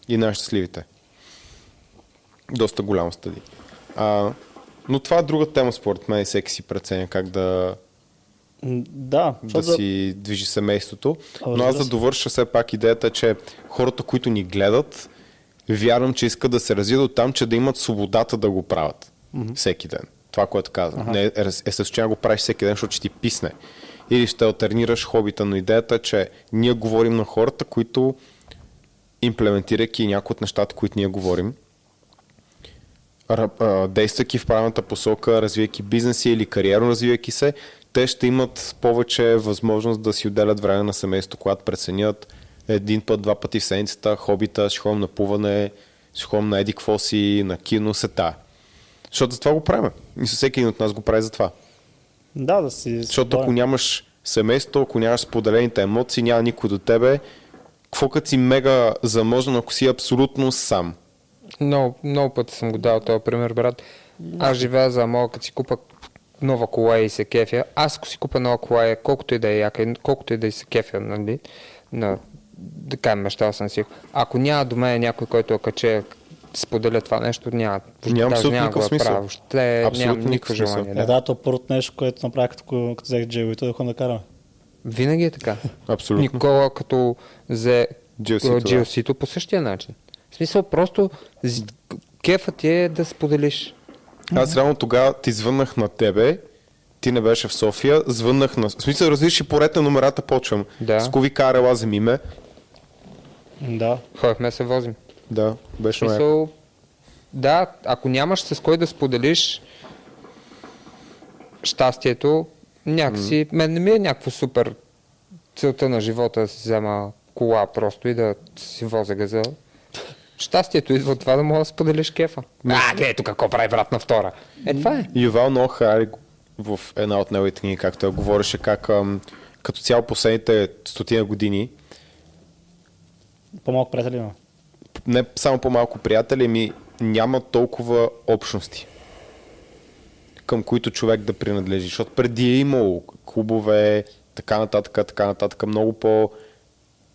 И най-щастливите. Доста голямо стади. А, но това е друга тема, според мен, и всеки си преценя как да, да, да си движи семейството. А, Но аз да довърша все пак идеята, е, че хората, които ни гледат, вярвам, че искат да се развият от там, че да имат свободата да го правят всеки ден. това, което каза. Uh-huh. Не, естествено, че го правиш всеки ден, защото ще ти писне. Или ще алтернираш хобита, но идеята е, че ние говорим на хората, които имплементирайки някои от нещата, които ние говорим, действайки в правилната посока, развивайки бизнеси или кариерно развивайки се, те ще имат повече възможност да си отделят време на семейството, когато преценят един път, два пъти в седмицата, хобита, ще ходим на плуване, ще ходим на еди си, на кино, сета. Защото за това го правим. И всеки един от нас го прави за това. Да, да си. Защото ако нямаш семейство, ако нямаш споделените емоции, няма никой до тебе, какво като си мега заможен, ако си абсолютно сам? Много, много пъти съм го дал този пример, брат. Аз живея за мога, като си купа нова кола и се кефя. Аз ако си купа нова кола, колкото и да е яка, колкото и да и се кефя, нали, на, да кажем, мечтал съм си. Ако няма до мен някой, който каче споделя това нещо, няма. Няма абсолютно няма никакъв смисъл. Правя. Ще, абсолютно никакво желание. Да. Е, да, то първото нещо, което направих, като, като взех джейвито, да ходя да караме. Винаги е така. Абсолютно. Никола като взе GLC-то по същия начин. В смисъл, просто кефът ти е да споделиш. Аз реално тогава ти звъннах на тебе, ти не беше в София, звъннах на... В смисъл, различни поред на номерата почвам. Да. С кови карела, вземи ме. Да. Ходихме се возим. Да, беше смисъл, Да, ако нямаш с кой да споделиш щастието, някакси, mm. мен не ми е някакво супер целта на живота да си взема кола просто и да си возя газа. Щастието идва от това да мога да споделиш кефа. А, гледай тук какво прави брат на втора. Е, това е. Ювал много хари в една от неговите книги, както я говореше, как ам, като цяло последните стотина години по-малко приятели има. Не само по-малко приятели, ми няма толкова общности към които човек да принадлежи. Защото преди е имало клубове, така нататък, така нататък, много по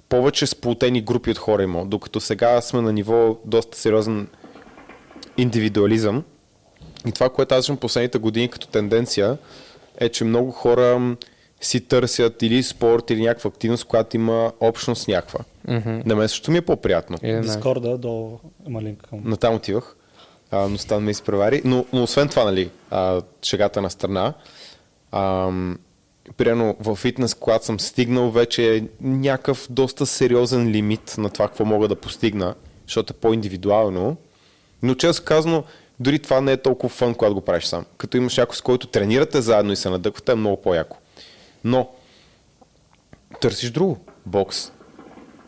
повече сплутени групи от хора има, докато сега сме на ниво доста сериозен индивидуализъм. И това, което аз виждам последните години като тенденция, е, че много хора си търсят или спорт, или някаква активност, която има общност някаква. Mm-hmm. На мен също ми е по-приятно. Дискорда, до има линк към... Натам отивах, а, но стан ме изпревари. Но, но освен това, нали, а, шегата на страна, а, Примерно в фитнес, когато съм стигнал, вече е някакъв доста сериозен лимит на това, какво мога да постигна, защото е по-индивидуално. Но често казано, дори това не е толкова фън, когато го правиш сам. Като имаш някой, с който тренирате заедно и се надъхвате, е много по-яко. Но търсиш друго. Бокс.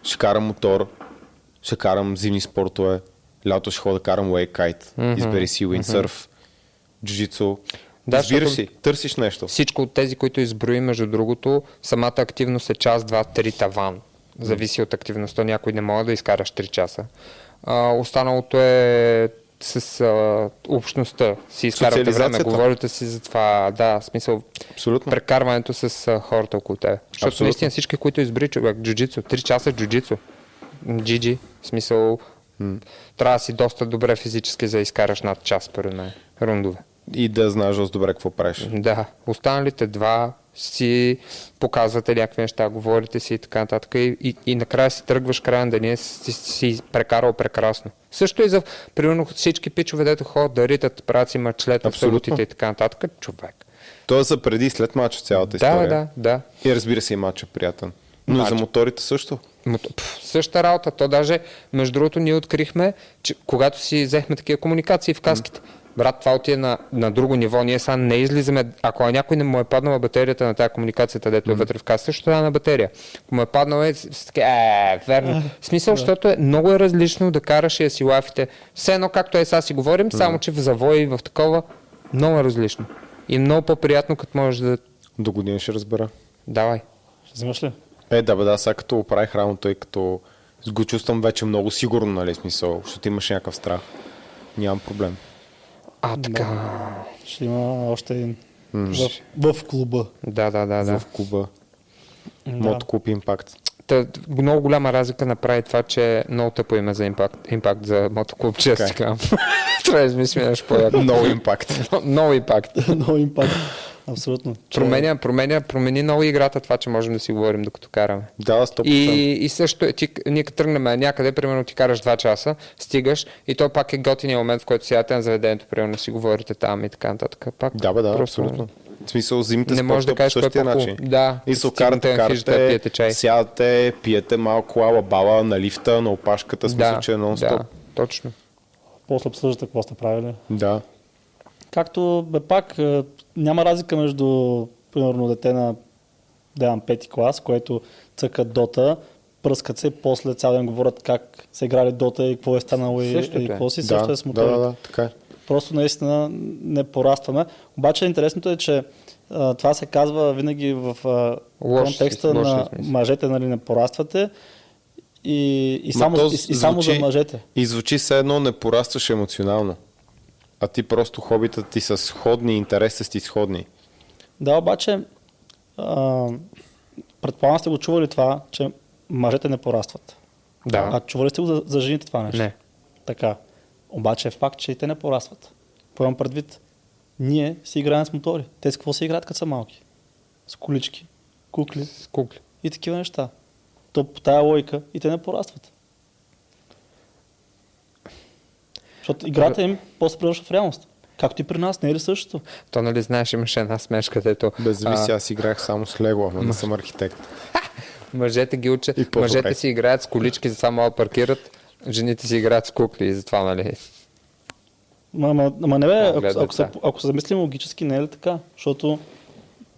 Ще карам мотор. Ще карам зимни спортове. Лято ще ходя да карам уейкайт. Mm-hmm. Избери си уиндсърф. Mm-hmm. Джуджицу. Да, Избираш си, търсиш нещо. Всичко от тези, които изброи, между другото, самата активност е час, два, три таван. Зависи от активността. Някой не може да изкараш 3 часа. А, останалото е с а, общността. Си изкарвате време, говорите си за това. Да, смисъл. Абсолютно. Прекарването с а, хората около теб. Защото Абсолютно. наистина всички, които избри човек, джуджицу, 3 часа джуджицу. Джиджи, смисъл. М. Трябва да си доста добре физически за да изкараш над час, според мен. Рундове. И да знаеш добре какво правиш. Да. Останалите два си показвате някакви неща, говорите си и така нататък. И, и, и накрая си тръгваш края на деня си, си, си прекарал прекрасно. Също и за, примерно, всички пичове, дето ходят да ритат, правят си мачлет на и така нататък. Човек. То е за преди и след матча цялата история. Да, да, да. И разбира се и матча приятен. Но Мач. за моторите също. Пъл, същата работа. То даже, между другото, ние открихме, че когато си взехме такива комуникации в каските, mm брат, това отиде на, на друго ниво. Ние сега не излизаме. Ако някой не му е паднала батерията на тази комуникацията, дето е mm. вътре в каса, също трябва на батерия. Ако му е паднала, е, е верно. В смисъл, защото е много е различно да караш и да си лафите. Все едно, както е сега си говорим, само че в завой и в такова, много е различно. И много по-приятно, като можеш да... До година ще разбера. Давай. Взимаш ли? Е, да, бе, да, сега като оправих работа и като го чувствам вече много сигурно, нали, смисъл, защото имаш някакъв страх. Нямам проблем. А, така. Да. Ще има още един. Mm. В, в клуба. Да, да, да. да. В клуба. Да. Мод клуб импакт. Та, много голяма разлика направи това, че много тъпо име за импакт, импакт за мотоклуб, често okay. казвам. Това е измисляш по No импакт. No импакт. No импакт. Абсолютно. Променя, променя, промени много играта това, че можем да си говорим докато караме. Да, 100%. И, и също, е, ти, ние като тръгнем някъде, примерно ти караш 2 часа, стигаш и то пак е готиния момент, в който сядате на заведението, примерно си говорите там и така нататък. Пак Да, бе, да, просто абсолютно. В смисъл, зимите Не можеш да кажеш по същия начин. Да, И се стигнете карате, пиете чай. сядате, пиете малко ала-бала на лифта, на опашката, смисъл, да, че е нон-стоп. да, точно. После обсъждате какво сте правили. Да. Както бе пак, е, няма разлика между, примерно, дете на да, пети клас, което цъкат дота, пръскат се, после цял ден говорят как са играли дота и какво е станало и, и е. какво си, да, също е с да, да, да, така е. Просто наистина не порастваме. Обаче интересното е, че а, това се казва винаги в а, Лош контекста лош на мъжете, нали, не пораствате и, и, само, и, и само за звучи- мъжете. И звучи все едно не порастваш емоционално. А ти просто хобитата ти са сходни, интересите си сходни. Да, обаче, а, предполагам сте го чували това, че мъжете не порастват. Да. А чували сте го за, за жените това нещо? Не. Така. Обаче е факт, че и те не порастват. Поемам предвид. Ние си играем с мотори. Те с какво си играят като са малки? С колички, кукли С кукли. и такива неща. То по тая логика и те не порастват. Защото играта им после превръща в реалност. Както и при нас, не е ли същото? То нали знаеш, имаше една смешка, дето Без а, аз играх само с Лего, ама не съм архитект. мъжете ги учат, мъжете си играят с колички, затова могат да паркират, жените си играят с кукли и затова, нали? Ма, ма, ма не бе, Да, ако, ако, се, ако се замислим логически, не е ли така? Защото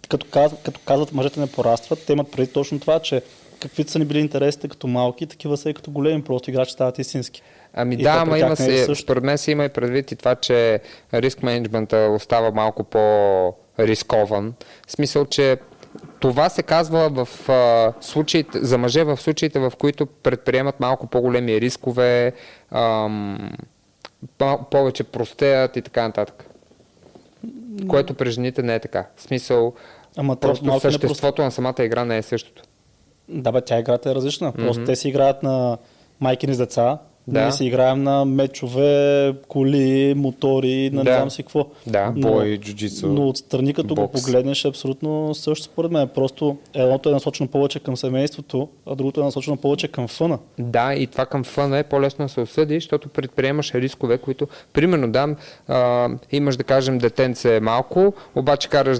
като, каз, като казват мъжете не порастват, те имат преди точно това, че каквито са ни били интересите като малки, такива са и като големи, просто играчи стават истински. Ами И да, ама има е се, също. според мен се има и предвид и това, че риск менеджмента остава малко по-рискован. В смисъл, че това се казва в а, случаите, за мъже в случаите, в които предприемат малко по-големи рискове, ам, по- повече простеят и така нататък. Което при жените не е така. В смисъл, Ама просто съществото на самата игра не е същото. Да, бе, тя играта е различна. Просто те си играят на майкини деца, Да. ние си играем на мечове, коли, мотори, на не Да. знам си какво. Да. Бой, джуджицу. Но отстрани, като го бокс. погледнеш, е абсолютно също според мен. Просто едното е насочено повече към семейството, а другото е насочено повече към фъна. Да, и това към фъна е по-лесно да се осъди, защото предприемаш рискове, които, примерно, да, а, имаш да кажем детенце е малко, обаче караш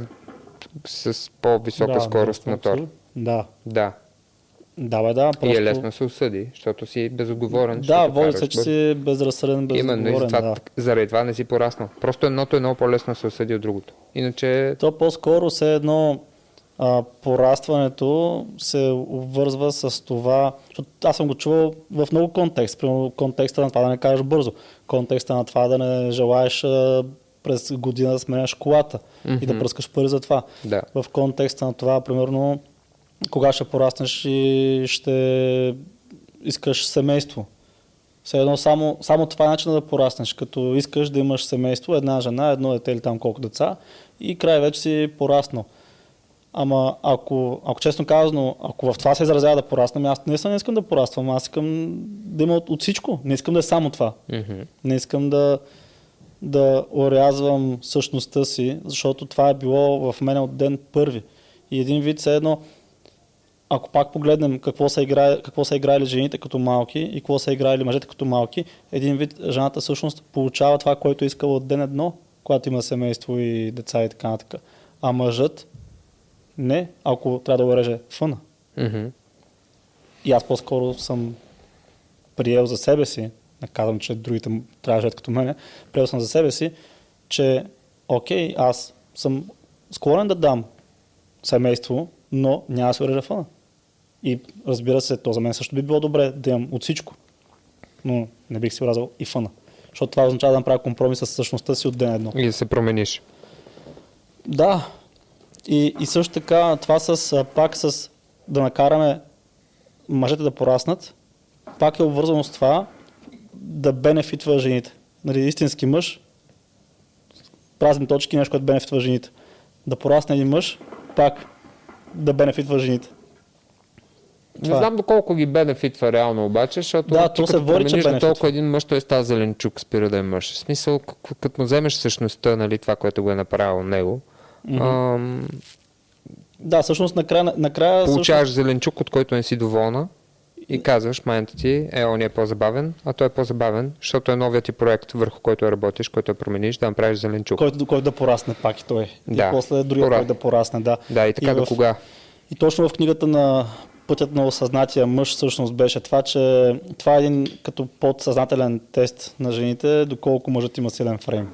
с по-висока да, скорост да, мотор. Да. Да. Да, бе, да. Просто... И е лесно се осъди, защото си безотговорен. Да, води се, че бързо. си безразсъден, Именно, и безотговорен. затова, Да. заради това не си пораснал. Просто едното е много по-лесно се осъди от другото. Иначе, То по-скоро се едно а, порастването се обвързва с това, защото аз съм го чувал в много контекст, примерно контекста на това да не кажеш бързо, контекста на това да не желаеш а, през година да сменяш колата и да пръскаш пари за това. Да. В контекста на това, примерно, кога ще пораснеш и ще искаш семейство. Все едно само, само това е начин да пораснеш, като искаш да имаш семейство, една жена, едно дете или там колко деца и край вече си пораснал. Ама ако, ако честно казано, ако в това се изразява да пораснем, аз наистина не искам да пораствам, аз искам да има от, от всичко. Не искам да е само това. мгм. Не искам да, да орязвам същността си, защото това е било в мене от ден първи. И един вид все едно, ако пак погледнем какво са, играли, какво са играли жените като малки и какво са играли мъжете като малки, един вид жената всъщност получава това, което е искала от ден едно, когато има семейство и деца и така нататък. А мъжът не, ако трябва да го реже фъна. Мгм. И аз по-скоро съм приел за себе си, не казвам, че другите трябва да живеят като мене, приел съм за себе си, че окей, аз съм склонен да дам семейство, но няма да се урежа фъна. И разбира се, то за мен също би било добре да имам от всичко. Но не бих си уразил и фъна. Защото това означава да направя компромис с същността си от ден едно. И да се промениш. Да. И, и също така това с, пак с да накараме мъжете да пораснат, пак е обвързано с това да бенефитва жените. Нали, истински мъж, празни точки, нещо, което бенефитва жените. Да порасне един мъж, пак да бенефитва жените. Не Това е. знам доколко ги бенефитва реално обаче, защото Да, ти то се води, че бенефитва. толкова един мъж, той става зеленчук, спира да е мъж. В смисъл, като му вземеш същността, нали, това, което го е направило него, ам, Да, всъщност накрая, накрая получаваш зеленчук, от който не си доволна и казваш, майната ти, е, он е по-забавен, а той е по-забавен, защото е новият ти проект, върху който работиш, който промениш, да направиш зеленчук. който, който да порасне пак и той. Да. И после другия, Пора. който да порасне, да. Да, и така и до в- кога? И точно в книгата на Пътят на осъзнатия мъж всъщност беше това, че това е един като подсъзнателен тест на жените, доколко мъжът има силен фрейм.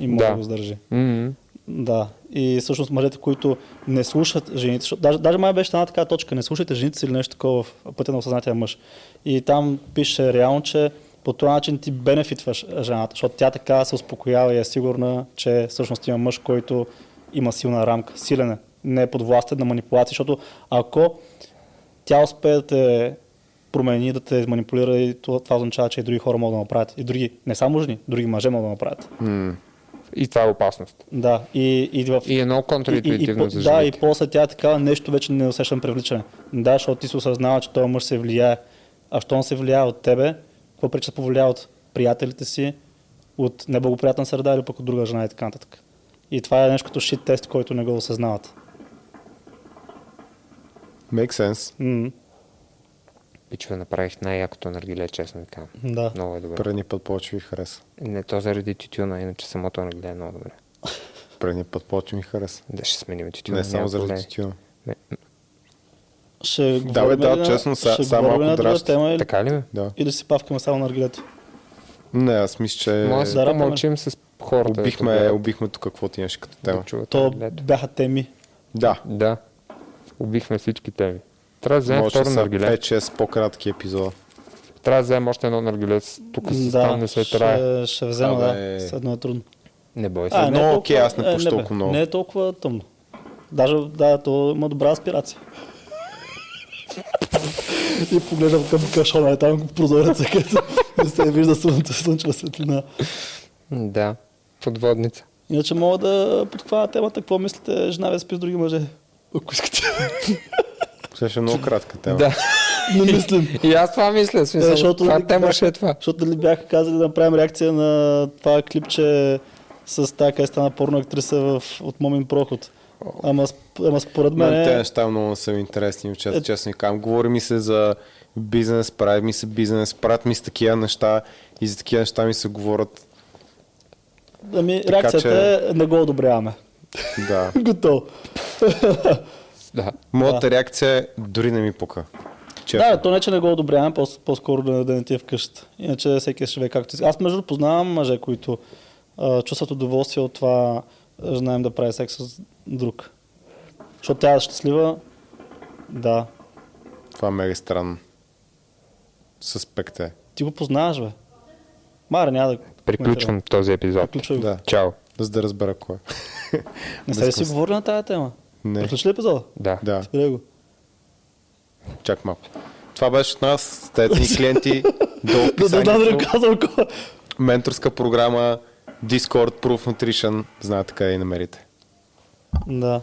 И може да, Да. го сдържи. М-м. Да. И всъщност мъжете, които не слушат жените, защото, даже, даже май беше една така точка, не слушайте жените си или нещо такова в Пътя на осъзнатия мъж. И там пише реално, че по този начин ти бенефитваш жената, защото тя така се успокоява и е сигурна, че всъщност има мъж, който има силна рамка, силен е, не е подвластен на манипулация, защото ако тя успее да те промени, да те манипулира и това, това означава, че и други хора могат да направят. И други, не само жени, други мъже могат да направят. М. И това е опасност. Да, и, и в... И е много контраинтуитивно за да, и после тя е така нещо вече не усещам привличане. Да, защото ти се осъзнава, че този мъж се влияе. А що он се влияе от тебе, какво пречи се повлияе от приятелите си, от неблагоприятна среда или пък от друга жена и така нататък. И това е нещо като шит тест, който не го осъзнават. Make sense. М, Пичове направих най-якото наргиле, честно ви казвам. да. Много е добре. Предния път повече ви хареса. Не то заради тютюна, иначе самото наргиле е много добре. Предния път повече ми хареса. Да ще сменим тютюна. Не само заради тютюна. Не, Ще Да, бе, да, на- честно, са- ще са малко на друга тема или, Така ли ме? Да. или си павкаме само на аргилето? Не, аз мисля, че Може да Да, помълчим с хората. убихме, да убихме тук какво ти имаше като да тема. чуват То бяха теми. Да, Да. Убихме всички теми. Трябва да вземем може да второ са наргиле. 5-6 по-кратки епизода. Трябва да вземем още едно наргиле. Тук се Да, стане след рая. ще, ще взема, Абе. да. Следно е трудно. Не бой се. А, Но, е окей, аз не пуша бе, толкова много. Не е толкова тъмно. Даже, да, то има добра аспирация. и поглеждам към кашона, е там прозореца, където не се вижда слънце, слънчева светлина. Да. Подводница. Иначе мога да подхвана темата, какво мислите, жена ви спи с други мъже, ако искате. Ще е много кратка тема. Да. не мислим. И аз това мисля. в Е, Смисъл, защото, това нали, тема ще е това. Защото нали бяха казали да направим реакция на това клипче с тази къде стана порно актриса в, от Момин Проход. Ама, ама според мен... Мен те е- неща много са ми интересни, Е- честно, честно ви казвам. Говори ми се за бизнес, прави ми се бизнес, правят ми се такива неща и за такива неща ми се говорят. Ами, Така реакцията е не го одобряваме. Да. Готово. Да. Моята реакция е дори не ми пука. Честно. Да, то не, че не го одобряваме, по- по-скоро да, да не ти е вкъща. Иначе всеки ще живее както иска. Аз между познавам мъже, които а, чувстват удоволствие от това жена им да прави секс с друг. Защото тя е щастлива. Да. Това е мега странно. Съспект е. Ти го познаваш, бе. Маре, няма да... Приключвам този епизод. Приключвай. Да. Чао. За да разбера кой. е. Не се ли си говорили на тази тема? Не. Приключи ли епизода? Да. Да, Спирай го. чак малко. Това беше от нас, стаите ни клиенти, долу Да, казвам менторска програма, Discord, Proof Nutrition, знаете къде и намерите. Да.